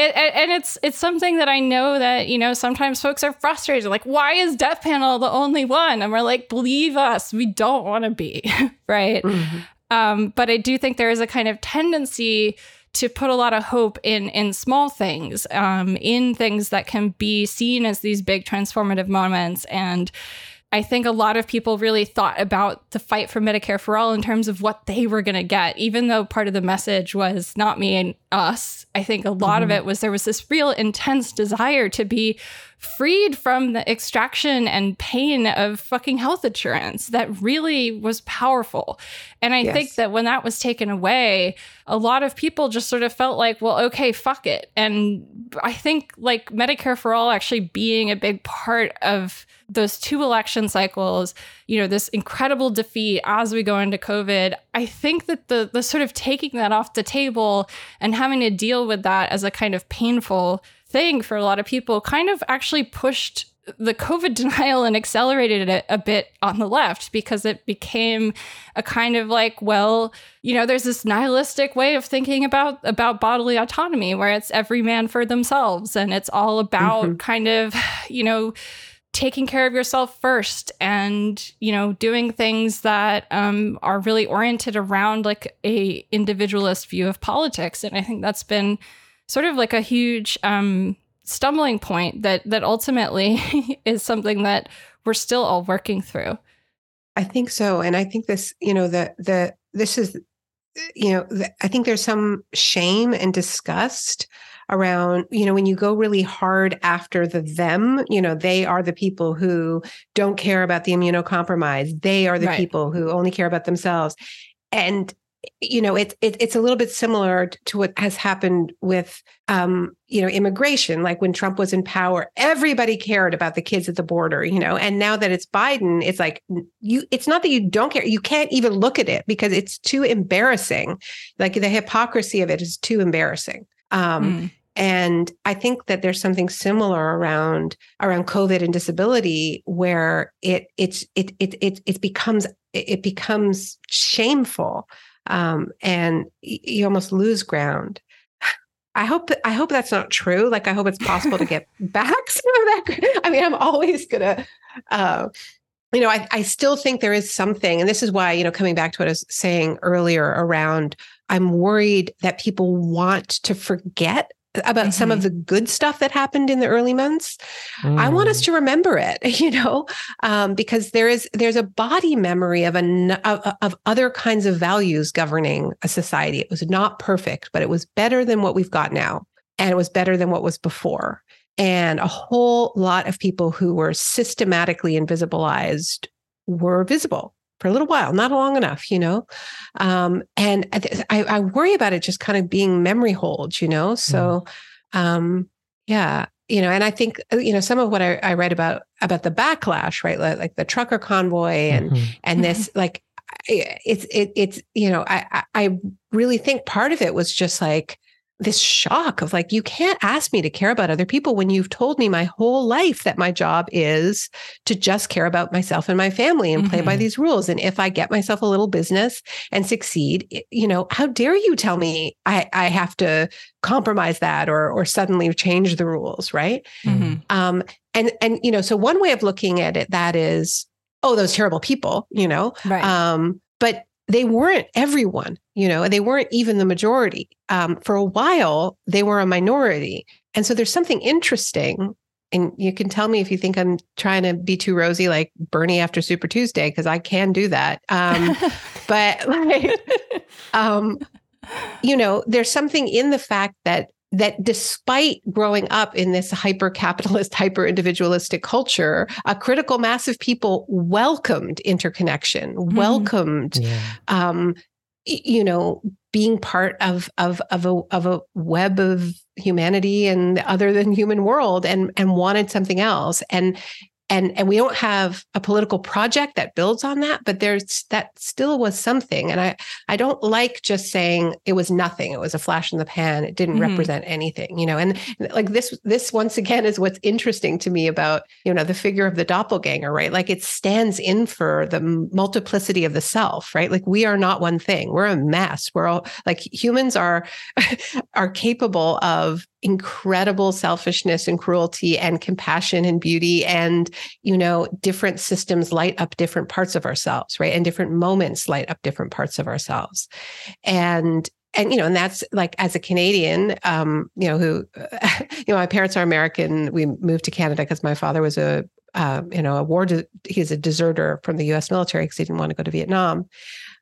it, and it's it's something that I know that you know sometimes folks are frustrated like why is Death Panel the only one and we're like believe us we don't want to be right mm-hmm. um, but I do think there is a kind of tendency to put a lot of hope in in small things um, in things that can be seen as these big transformative moments and I think a lot of people really thought about the fight for Medicare for all in terms of what they were going to get, even though part of the message was not me and us. I think a lot mm-hmm. of it was there was this real intense desire to be freed from the extraction and pain of fucking health insurance that really was powerful. And I yes. think that when that was taken away, a lot of people just sort of felt like, well, okay, fuck it. And I think like Medicare for all actually being a big part of those two election cycles, you know, this incredible defeat as we go into COVID, I think that the the sort of taking that off the table and having to deal with that as a kind of painful thing for a lot of people kind of actually pushed the COVID denial and accelerated it a bit on the left because it became a kind of like, well, you know, there's this nihilistic way of thinking about about bodily autonomy where it's every man for themselves and it's all about mm-hmm. kind of, you know, taking care of yourself first and you know doing things that um, are really oriented around like a individualist view of politics and i think that's been sort of like a huge um, stumbling point that that ultimately is something that we're still all working through i think so and i think this you know the the this is you know the, i think there's some shame and disgust around, you know, when you go really hard after the them, you know, they are the people who don't care about the immunocompromised. They are the right. people who only care about themselves. And you know it's it, it's a little bit similar to what has happened with um you know immigration. Like when trump was in power everybody cared about the kids at the border you know? And now that it's biden it's like you it's not that you don't care. You can't even look at it because it's too embarrassing. Like the hypocrisy of it is too embarrassing. Um mm. And I think that there's something similar around around COVID and disability where it it's it it it it becomes it becomes shameful um, and you almost lose ground. I hope I hope that's not true. Like I hope it's possible to get back some of that. I mean, I'm always gonna, uh, you know, I, I still think there is something, and this is why you know, coming back to what I was saying earlier around, I'm worried that people want to forget about mm-hmm. some of mm-hmm. the good stuff that happened in the early months mm. i want us mm. to remember it you know um, because there is there's a body memory of, a, of, of other kinds of values governing a society it was not perfect but it was better than what we've got now and it was better than what was before and a whole lot of people who were systematically invisibilized were visible for a little while, not long enough, you know. Um, and I, I, worry about it just kind of being memory holds, you know. So, mm. um, yeah, you know, and I think uh, you know some of what I, I read about about the backlash, right? Like, like the trucker convoy and mm-hmm. and this mm-hmm. like it's it, it's you know I I really think part of it was just like this shock of like, you can't ask me to care about other people when you've told me my whole life that my job is to just care about myself and my family and mm-hmm. play by mm-hmm. these rules. And if I get myself a little business and succeed, you know, how dare you tell me I, I have to compromise that or or suddenly change the rules, right? Mm-hmm. Um, and and you know, so one way of looking at it that is, oh, those terrible people, you know, right. um, but they weren't everyone, you know, they weren't even the majority. Um, for a while, they were a minority. And so there's something interesting. And you can tell me if you think I'm trying to be too rosy, like Bernie after Super Tuesday, because I can do that. Um, but like, um, you know, there's something in the fact that that despite growing up in this hyper capitalist, hyper individualistic culture, a critical mass of people welcomed interconnection, mm-hmm. welcomed, yeah. um, you know, being part of of of a of a web of humanity and other than human world, and and wanted something else, and and and we don't have a political project that builds on that but there's that still was something. And i i don't like just saying it was nothing. It was a flash in the pan. It didn't mm-hmm. represent anything you know? And like this this once again is what's interesting to me about you know the figure of the doppelganger right? Like it stands in for the multiplicity of the self right? Like we are not one thing. We're a mess we're all like humans are are capable of incredible selfishness and cruelty and compassion and beauty and you know different systems light up different parts of ourselves right and different moments light up different parts of ourselves and and you know and that's like as a canadian um you know who you know my parents are american we moved to canada because my father was a uh, you know a war de- he's a deserter from the us military because he didn't want to go to vietnam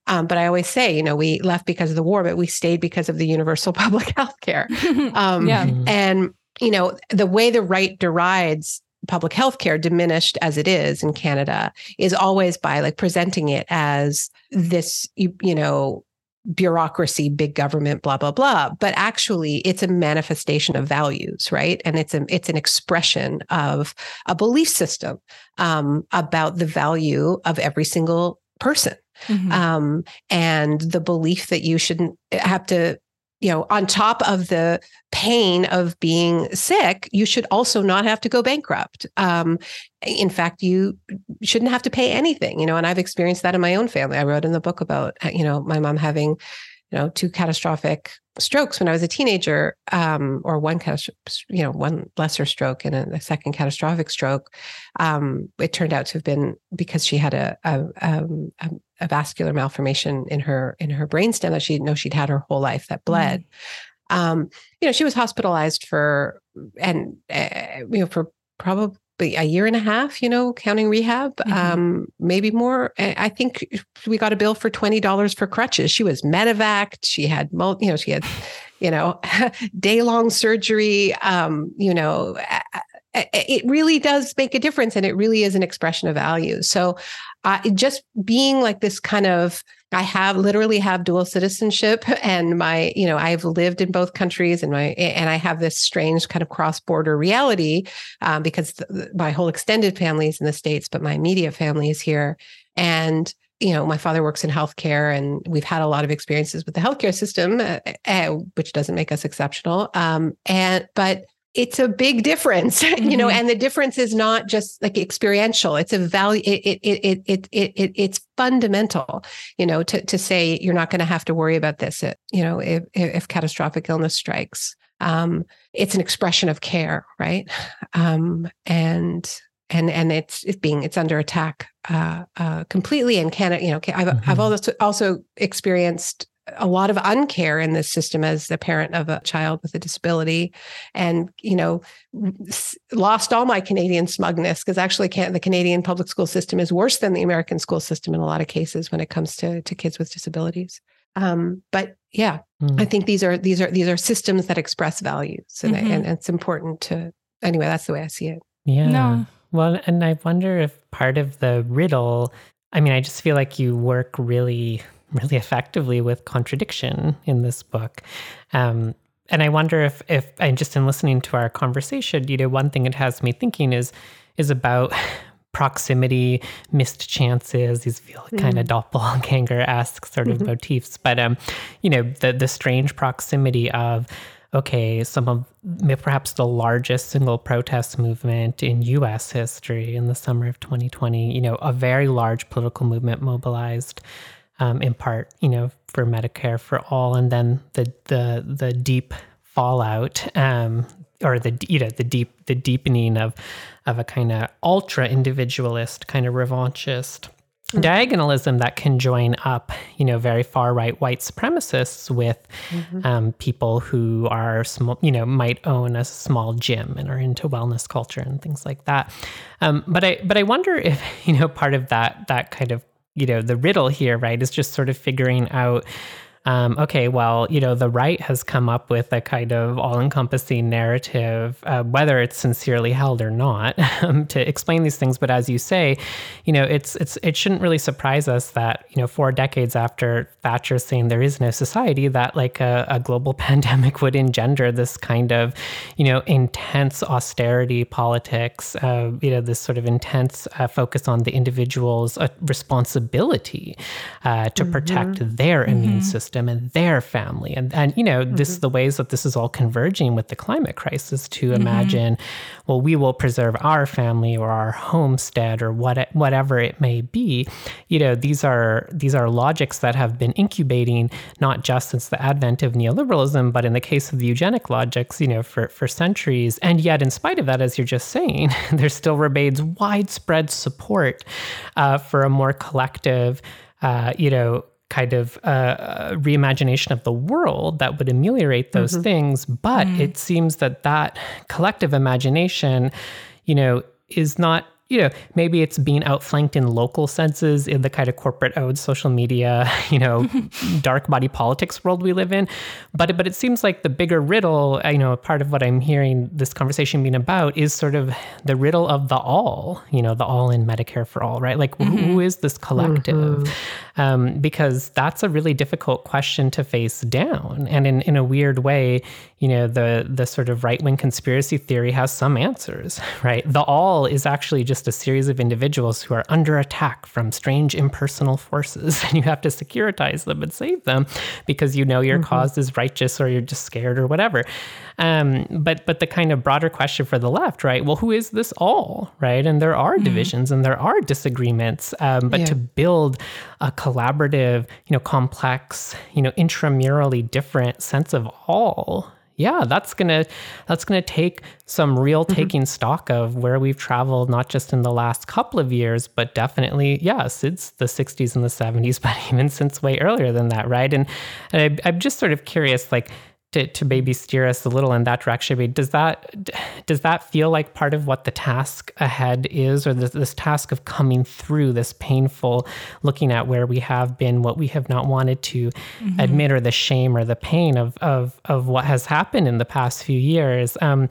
um, but I always say, you know, we left because of the war, but we stayed because of the universal public health care. Um, yeah. Mm-hmm. And, you know, the way the right derides public health care, diminished as it is in Canada, is always by like presenting it as this, you, you know, bureaucracy, big government, blah blah blah. But actually, it's a manifestation of values, right? And it's a it's an expression of a belief system um, about the value of every single person mm-hmm. um, and the belief that you shouldn't have to you know, on top of the pain of being sick, you should also not have to go bankrupt. Um, in fact, you shouldn't have to pay anything, you know, and I've experienced that in my own family. I wrote in the book about, you know, my mom having, you know, two catastrophic strokes when I was a teenager, um, or one, you know, one lesser stroke and a, second catastrophic stroke. Um, it turned out to have been because she had a, a, um, a, vascular malformation in her in her brainstem that she didn't know she'd had her whole life that bled. Mm. Um, you know, she was hospitalized for and uh, you know for probably a year and a half, you know, counting rehab, mm-hmm. um, maybe more. I think we got a bill for twenty dollars for crutches. She was medevaced. She had, you know, she had you know, day long surgery, um, you know, it really does make a difference and it really is an expression of values. So uh, just being like this kind of I have literally have dual citizenship and my, you know, I've lived in both countries and my, and I have this strange kind of cross border reality um, because my whole extended family is in the States, but my immediate family is here. And, you know, my father works in healthcare and we've had a lot of experiences with the healthcare system, uh, uh, which doesn't make us exceptional. Um, and, but, it's a big difference you know mm-hmm. and the difference is not just like experiential it's a value it it it it it, it it's fundamental you know to to say you're not going to have to worry about this you know if if catastrophic illness strikes um it's an expression of care right um and and and it's it's being it's under attack uh, uh, completely and can you know I've mm-hmm. I've also also experienced a lot of uncare in this system as the parent of a child with a disability and you know lost all my canadian smugness because actually the canadian public school system is worse than the american school system in a lot of cases when it comes to, to kids with disabilities um, but yeah mm. i think these are these are these are systems that express values and, mm-hmm. and it's important to anyway that's the way i see it yeah no. well and i wonder if part of the riddle i mean i just feel like you work really really effectively with contradiction in this book. Um, and I wonder if, if I'm just in listening to our conversation, you know, one thing it has me thinking is is about proximity, missed chances, these feel mm. kind of doppelganger-esque sort of mm-hmm. motifs. But um, you know, the the strange proximity of okay, some of perhaps the largest single protest movement in US history in the summer of 2020, you know, a very large political movement mobilized um, in part, you know, for Medicare for all, and then the the the deep fallout, um, or the you know the deep the deepening of of a kind of ultra individualist, kind of revanchist mm-hmm. diagonalism that can join up, you know, very far right white supremacists with mm-hmm. um, people who are small, you know, might own a small gym and are into wellness culture and things like that. Um, but I, but I wonder if you know part of that that kind of you know the riddle here right is just sort of figuring out um, okay, well, you know, the right has come up with a kind of all encompassing narrative, uh, whether it's sincerely held or not, um, to explain these things. But as you say, you know, it's, it's, it shouldn't really surprise us that, you know, four decades after Thatcher saying there is no society, that like a, a global pandemic would engender this kind of, you know, intense austerity politics, uh, you know, this sort of intense uh, focus on the individual's uh, responsibility uh, to mm-hmm. protect their mm-hmm. immune system system and their family. And, and you know, mm-hmm. this the ways that this is all converging with the climate crisis to mm-hmm. imagine, well, we will preserve our family or our homestead or what whatever it may be. You know, these are these are logics that have been incubating not just since the advent of neoliberalism, but in the case of the eugenic logics, you know, for, for centuries. And yet, in spite of that, as you're just saying, there still remains widespread support uh, for a more collective, uh, you know, kind of uh, reimagination of the world that would ameliorate those mm-hmm. things. But mm. it seems that that collective imagination, you know, is not you know, maybe it's being outflanked in local senses in the kind of corporate owned social media, you know, dark body politics world we live in. But but it seems like the bigger riddle, you know, part of what I'm hearing this conversation being about is sort of the riddle of the all, you know, the all in Medicare for all, right? Like mm-hmm. who is this collective? Mm-hmm. Um, because that's a really difficult question to face down. And in, in a weird way, you know, the the sort of right wing conspiracy theory has some answers, right? The all is actually just a series of individuals who are under attack from strange impersonal forces, and you have to securitize them and save them because you know your mm-hmm. cause is righteous or you're just scared or whatever. Um, but but the kind of broader question for the left, right? Well, who is this all, right? And there are mm-hmm. divisions and there are disagreements, um, but yeah. to build a collaborative, you know, complex, you know, intramurally different sense of all yeah, that's gonna that's gonna take some real mm-hmm. taking stock of where we've traveled, not just in the last couple of years, but definitely, yeah, since the 60s and the 70s, but even since way earlier than that, right? And, and I, I'm just sort of curious, like, to, to maybe steer us a little in that direction. does that does that feel like part of what the task ahead is, or this, this task of coming through this painful, looking at where we have been, what we have not wanted to mm-hmm. admit, or the shame or the pain of of of what has happened in the past few years? Um,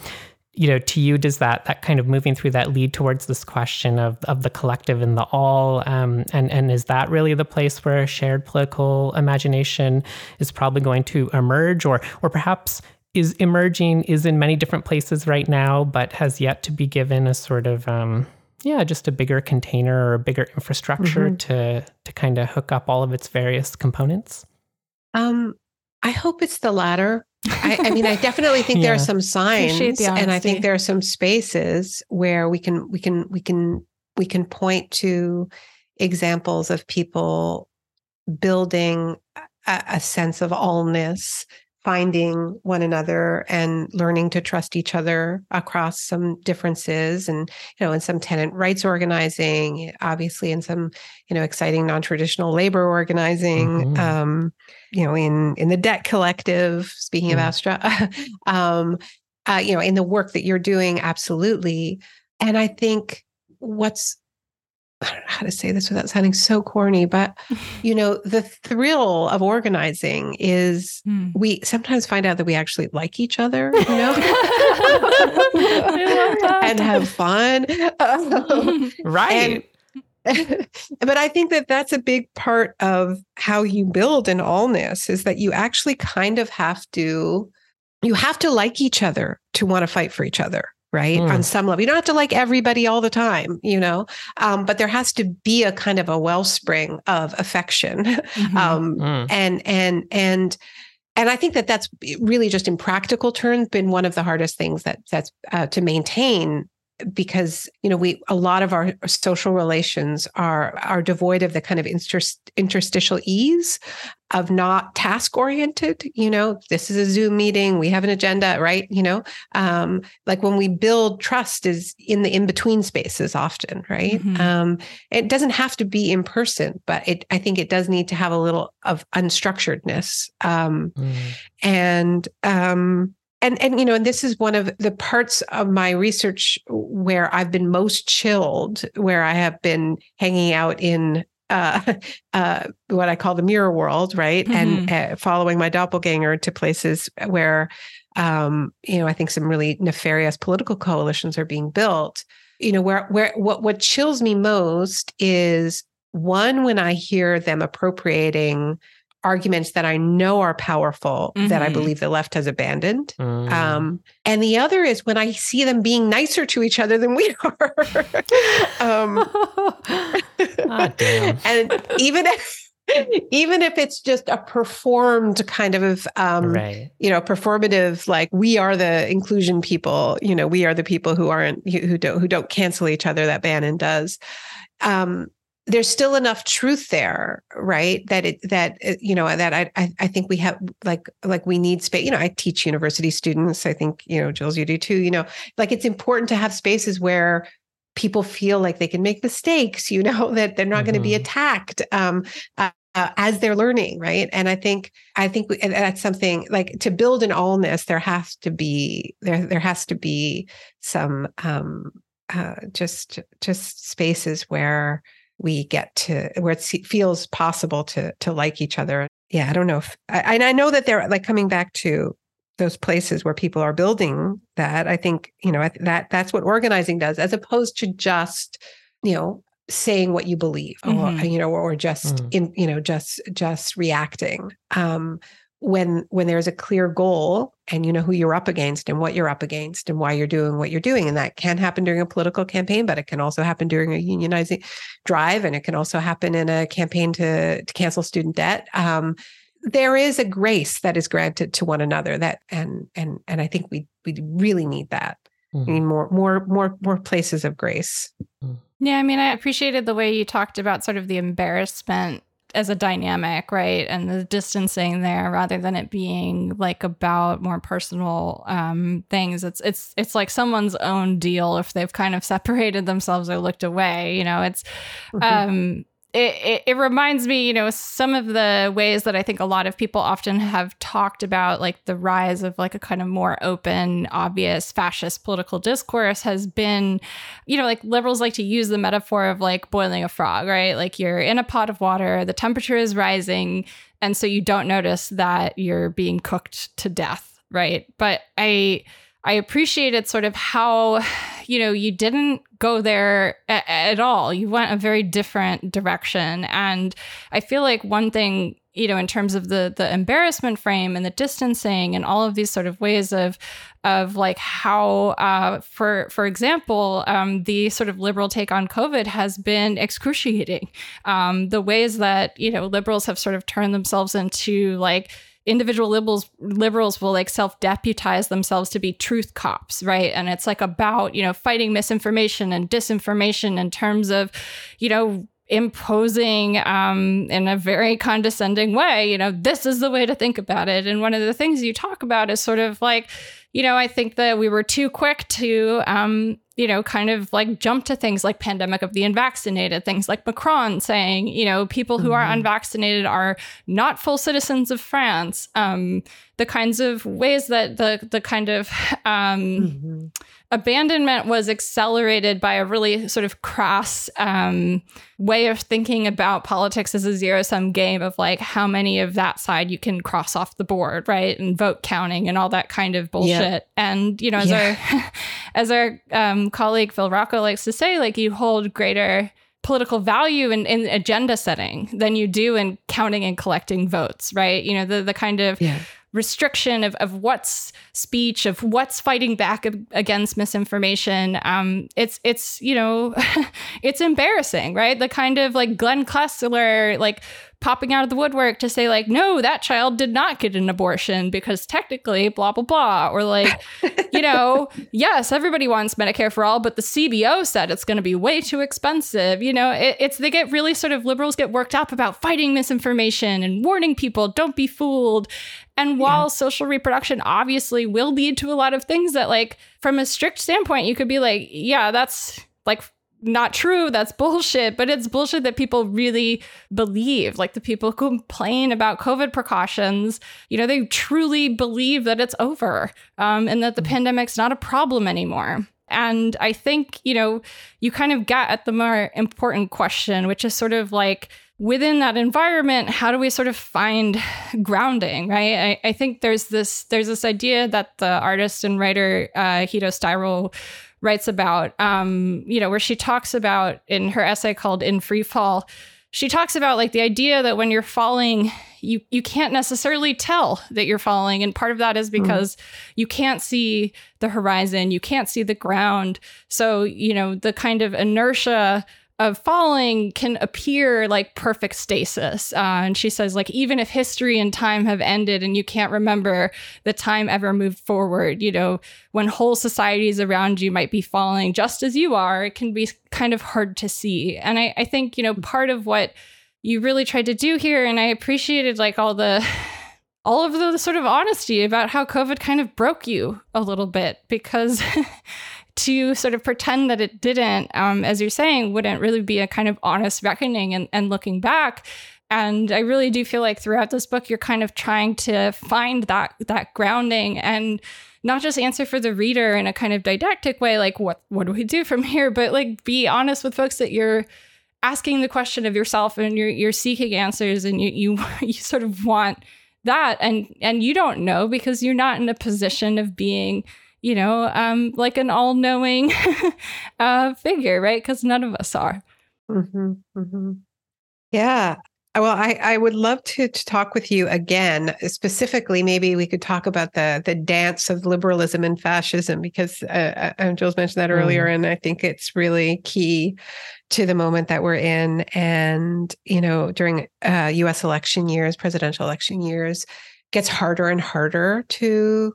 you know, to you, does that that kind of moving through that lead towards this question of of the collective and the all, um, and and is that really the place where shared political imagination is probably going to emerge, or or perhaps is emerging, is in many different places right now, but has yet to be given a sort of um, yeah, just a bigger container or a bigger infrastructure mm-hmm. to to kind of hook up all of its various components. Um, I hope it's the latter. I, I, mean, I definitely think yeah. there are some signs, and I think there are some spaces where we can we can we can we can point to examples of people building a, a sense of allness, finding one another, and learning to trust each other across some differences, and you know, in some tenant rights organizing, obviously, in some you know exciting non traditional labor organizing. Mm-hmm. Um, you know, in in the debt collective, speaking mm. of Astra, um, uh, you know, in the work that you're doing, absolutely. And I think what's I don't know how to say this without sounding so corny, but you know, the thrill of organizing is mm. we sometimes find out that we actually like each other, you know, and have fun. Um, right. And, but I think that that's a big part of how you build an allness is that you actually kind of have to you have to like each other to want to fight for each other right mm. on some level you don't have to like everybody all the time you know um, but there has to be a kind of a wellspring of affection mm-hmm. um, mm. and and and and I think that that's really just in practical terms been one of the hardest things that that's uh, to maintain because you know we a lot of our social relations are are devoid of the kind of interst, interstitial ease of not task oriented you know this is a zoom meeting we have an agenda right you know um like when we build trust is in the in between spaces often right mm-hmm. um it doesn't have to be in person but it i think it does need to have a little of unstructuredness um mm. and um and and you know and this is one of the parts of my research where i've been most chilled where i have been hanging out in uh, uh, what i call the mirror world right mm-hmm. and uh, following my doppelganger to places where um, you know i think some really nefarious political coalitions are being built you know where where what what chills me most is one when i hear them appropriating arguments that I know are powerful mm-hmm. that I mm-hmm. believe the left has abandoned. Mm. Um, and the other is when I see them being nicer to each other than we are. um, oh, and even if even if it's just a performed kind of um, right. you know performative like we are the inclusion people you know we are the people who aren't who don't who don't cancel each other that bannon does um, there's still enough truth there right? That it that uh, you know that I, I think we have like like we need space you know i teach university students. I think you know jules you do too you know like it's important to have spaces where people feel like they can make mistakes you know that they're not mm-hmm. going to be attacked um uh, uh, as they're learning right? And i think i think we, that's something like to build an allness there has to be there there has to be some um uh just just spaces where we get to where it feels possible to to like each other. Yeah, I don't know if, I, and I know that they're like coming back to those places where people are building that. I think you know that that's what organizing does, as opposed to just you know saying what you believe, mm-hmm. or you know, or just mm. in you know just just reacting. Um, when when there's a clear goal and you know who you're up against and what you're up against and why you're doing what you're doing. And that can happen during a political campaign but it can also happen during a unionizing drive. And it can also happen in a campaign to to cancel student debt. Um, there is a grace that is granted to one another that and and and i think we we really need that. Mm. we need more more more more places of grace. Mm. yeah i mean i appreciated the way you talked about sort of the embarrassment as a dynamic, right? And the distancing there rather than it being like about more personal um, things. It's it's it's like someone's own deal if they've kind of separated themselves or looked away. You know, it's mm-hmm. um it, it, reminds me, you know, some of the ways that I think a lot of people often have talked about, like the rise of like a kind of more open, obvious fascist political discourse has been, you know, like liberals like to use the metaphor of like boiling a frog, right? Like you're in a pot of water, the temperature is rising, and so you don't notice that you're being cooked to death, right? But I, I appreciated sort of how, you know, you didn't go there a- at all. You went a very different direction. And I feel like one thing, you know, in terms of the the embarrassment frame and the distancing and all of these sort of ways of of like how, uh, for for example, um, the sort of liberal take on COVID has been excruciating. Um, the ways that you know liberals have sort of turned themselves into like individual liberals liberals will like self-deputize themselves to be truth cops right? And it's like about you know fighting misinformation and disinformation in terms of you know imposing um, in a very condescending way you know this is the way to think about it. And one of the things you talk about is sort of like you know i think that we were too quick to um, you know, kind of like jump to things like pandemic of the unvaccinated, things like Macron saying, you know, people who mm-hmm. are unvaccinated are not full citizens of France. Um, the kinds of ways that the the kind of um, mm-hmm abandonment was accelerated by a really sort of crass um, way of thinking about politics as a zero sum game of like how many of that side you can cross off the board, right? And vote counting and all that kind of bullshit. Yeah. And, you know, as yeah. our, as our um, colleague Phil Rocco likes to say, like you hold greater political value in, in agenda setting than you do in counting and collecting votes, right? You know, the, the kind of yeah restriction of, of what's speech, of what's fighting back against misinformation. Um, it's it's you know, it's embarrassing, right? The kind of like Glenn Kessler, like popping out of the woodwork to say like no that child did not get an abortion because technically blah blah blah or like you know yes everybody wants medicare for all but the cbo said it's going to be way too expensive you know it, it's they get really sort of liberals get worked up about fighting misinformation and warning people don't be fooled and while yeah. social reproduction obviously will lead to a lot of things that like from a strict standpoint you could be like yeah that's like not true. That's bullshit. But it's bullshit that people really believe. Like the people who complain about COVID precautions, you know, they truly believe that it's over um, and that the mm-hmm. pandemic's not a problem anymore. And I think, you know, you kind of get at the more important question, which is sort of like, within that environment how do we sort of find grounding right I, I, think there's this there's this idea that the artist and writer uh, Hito Steyerl writes about, um, you know, where she talks about in her essay called In Free Fall, she talks about like the idea that when you're falling, you you can't necessarily tell that you're falling, and part of that is mm-hmm. because mm. you can't see the horizon, you can't see the ground. So you know the kind of inertia of falling can appear like perfect stasis. Uh, and she says, like, even if history and time have ended and you can't remember the time ever moved forward, you know, when whole societies around you might be falling just as you are, it can be kind of hard to see. And I, I think, you know, part of what you really tried to do here, and I appreciated like all the all of the sort of honesty about how COVID kind of broke you a little bit because to sort of pretend that it didn't, um, as you're saying, wouldn't really be a kind of honest reckoning and, and looking back. And I really do feel like throughout this book, you're kind of trying to find that that grounding and not just answer for the reader in a kind of didactic way, like what what do we do from here, but like be honest with folks that you're asking the question of yourself and you're you're seeking answers and you you you sort of want that and and you don't know because you're not in a position of being you know, um, like an all knowing uh, figure, right? Because none of us are. Mm-hmm, mm-hmm. Yeah. Well, I, I would love to, to talk with you again. Specifically, maybe we could talk about the the dance of liberalism and fascism because uh, uh, Jules mentioned that earlier, mm. and I think it's really key to the moment that we're in. And you know, during uh, U.S. election years, presidential election years, gets harder and harder to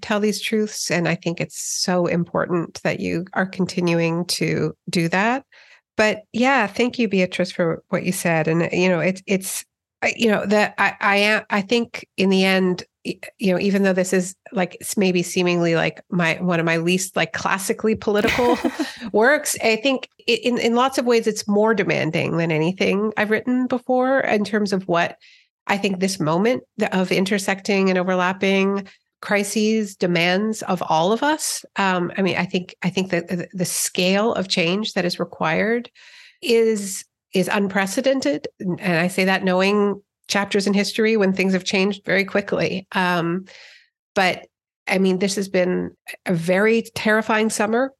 tell these truths. And I think it's so important that you are continuing to do that. But yeah, thank you, Beatrice, for what you said. And you know, it's it's uh, you know that I I am I think in the end you know, even though this is like it's maybe seemingly like my one of my least like classically political works, I think in in lots of ways it's more demanding than anything I've written before in terms of what I think this moment of intersecting and overlapping crises demands of all of us. Um, I mean, I think I think that the, scale of change that is required is is unprecedented, and I say that knowing chapters in history when things have changed very quickly. Um, but I mean, this has been a very terrifying summer,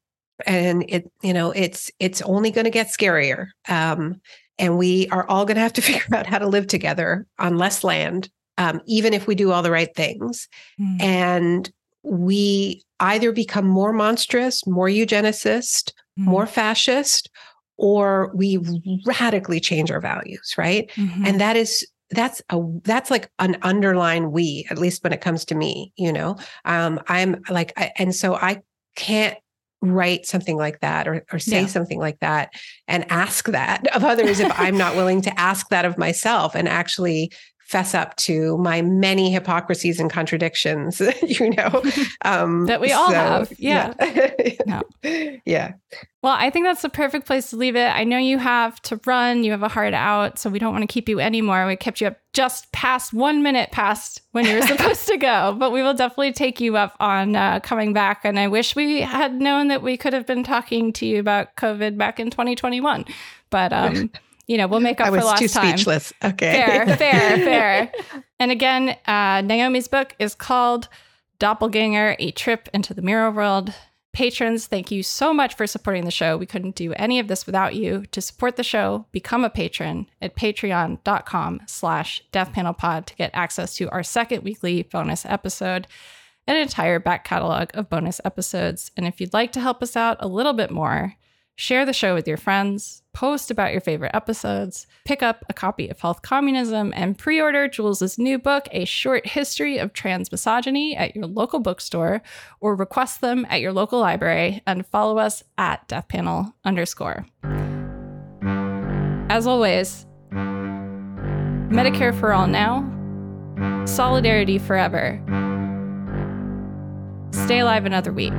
and it you know it's it's only going to get scarier. Um, and we are all going to have to figure out how to live together on less land um, even if we do all the right things. Mm. And we either become more monstrous, more eugenicist, mm. more fascist, or we radically change our values, right? Mm-hmm. And that is that's a that's like an underlying we at least when it comes to me you know um i'm like I, and so i can't write something like that or, or say yeah. something like that and ask that of others if i'm not willing to ask that of myself and actually fess up to my many hypocrisies and contradictions, you know, um, that we all so, have. Yeah. Yeah. no. yeah. Well, I think that's the perfect place to leave it. I know you have to run, you have a hard out, so we don't want to keep you anymore. We kept you up just past one minute past when you were supposed to go, but we will definitely take you up on uh, coming back. And I wish we had known that we could have been talking to you about COVID back in 2021. But um, you know, we'll make up I was for lost too. Speechless. Okay. Fair, fair, fair. And again, uh, Naomi's book is called Doppelganger: A Trip into the Mirror World. Patrons, thank you so much for supporting the show. We couldn't do any of this without you. To support the show, become a patron at patreon.com slash deathpanelpod to get access to our second weekly bonus episode and an entire back catalog of bonus episodes. And if you'd like to help us out a little bit more, Share the show with your friends, post about your favorite episodes, pick up a copy of Health Communism, and pre order Jules' new book, A Short History of Trans Misogyny, at your local bookstore, or request them at your local library, and follow us at deathpanel underscore. As always, Medicare for all now, solidarity forever. Stay alive another week.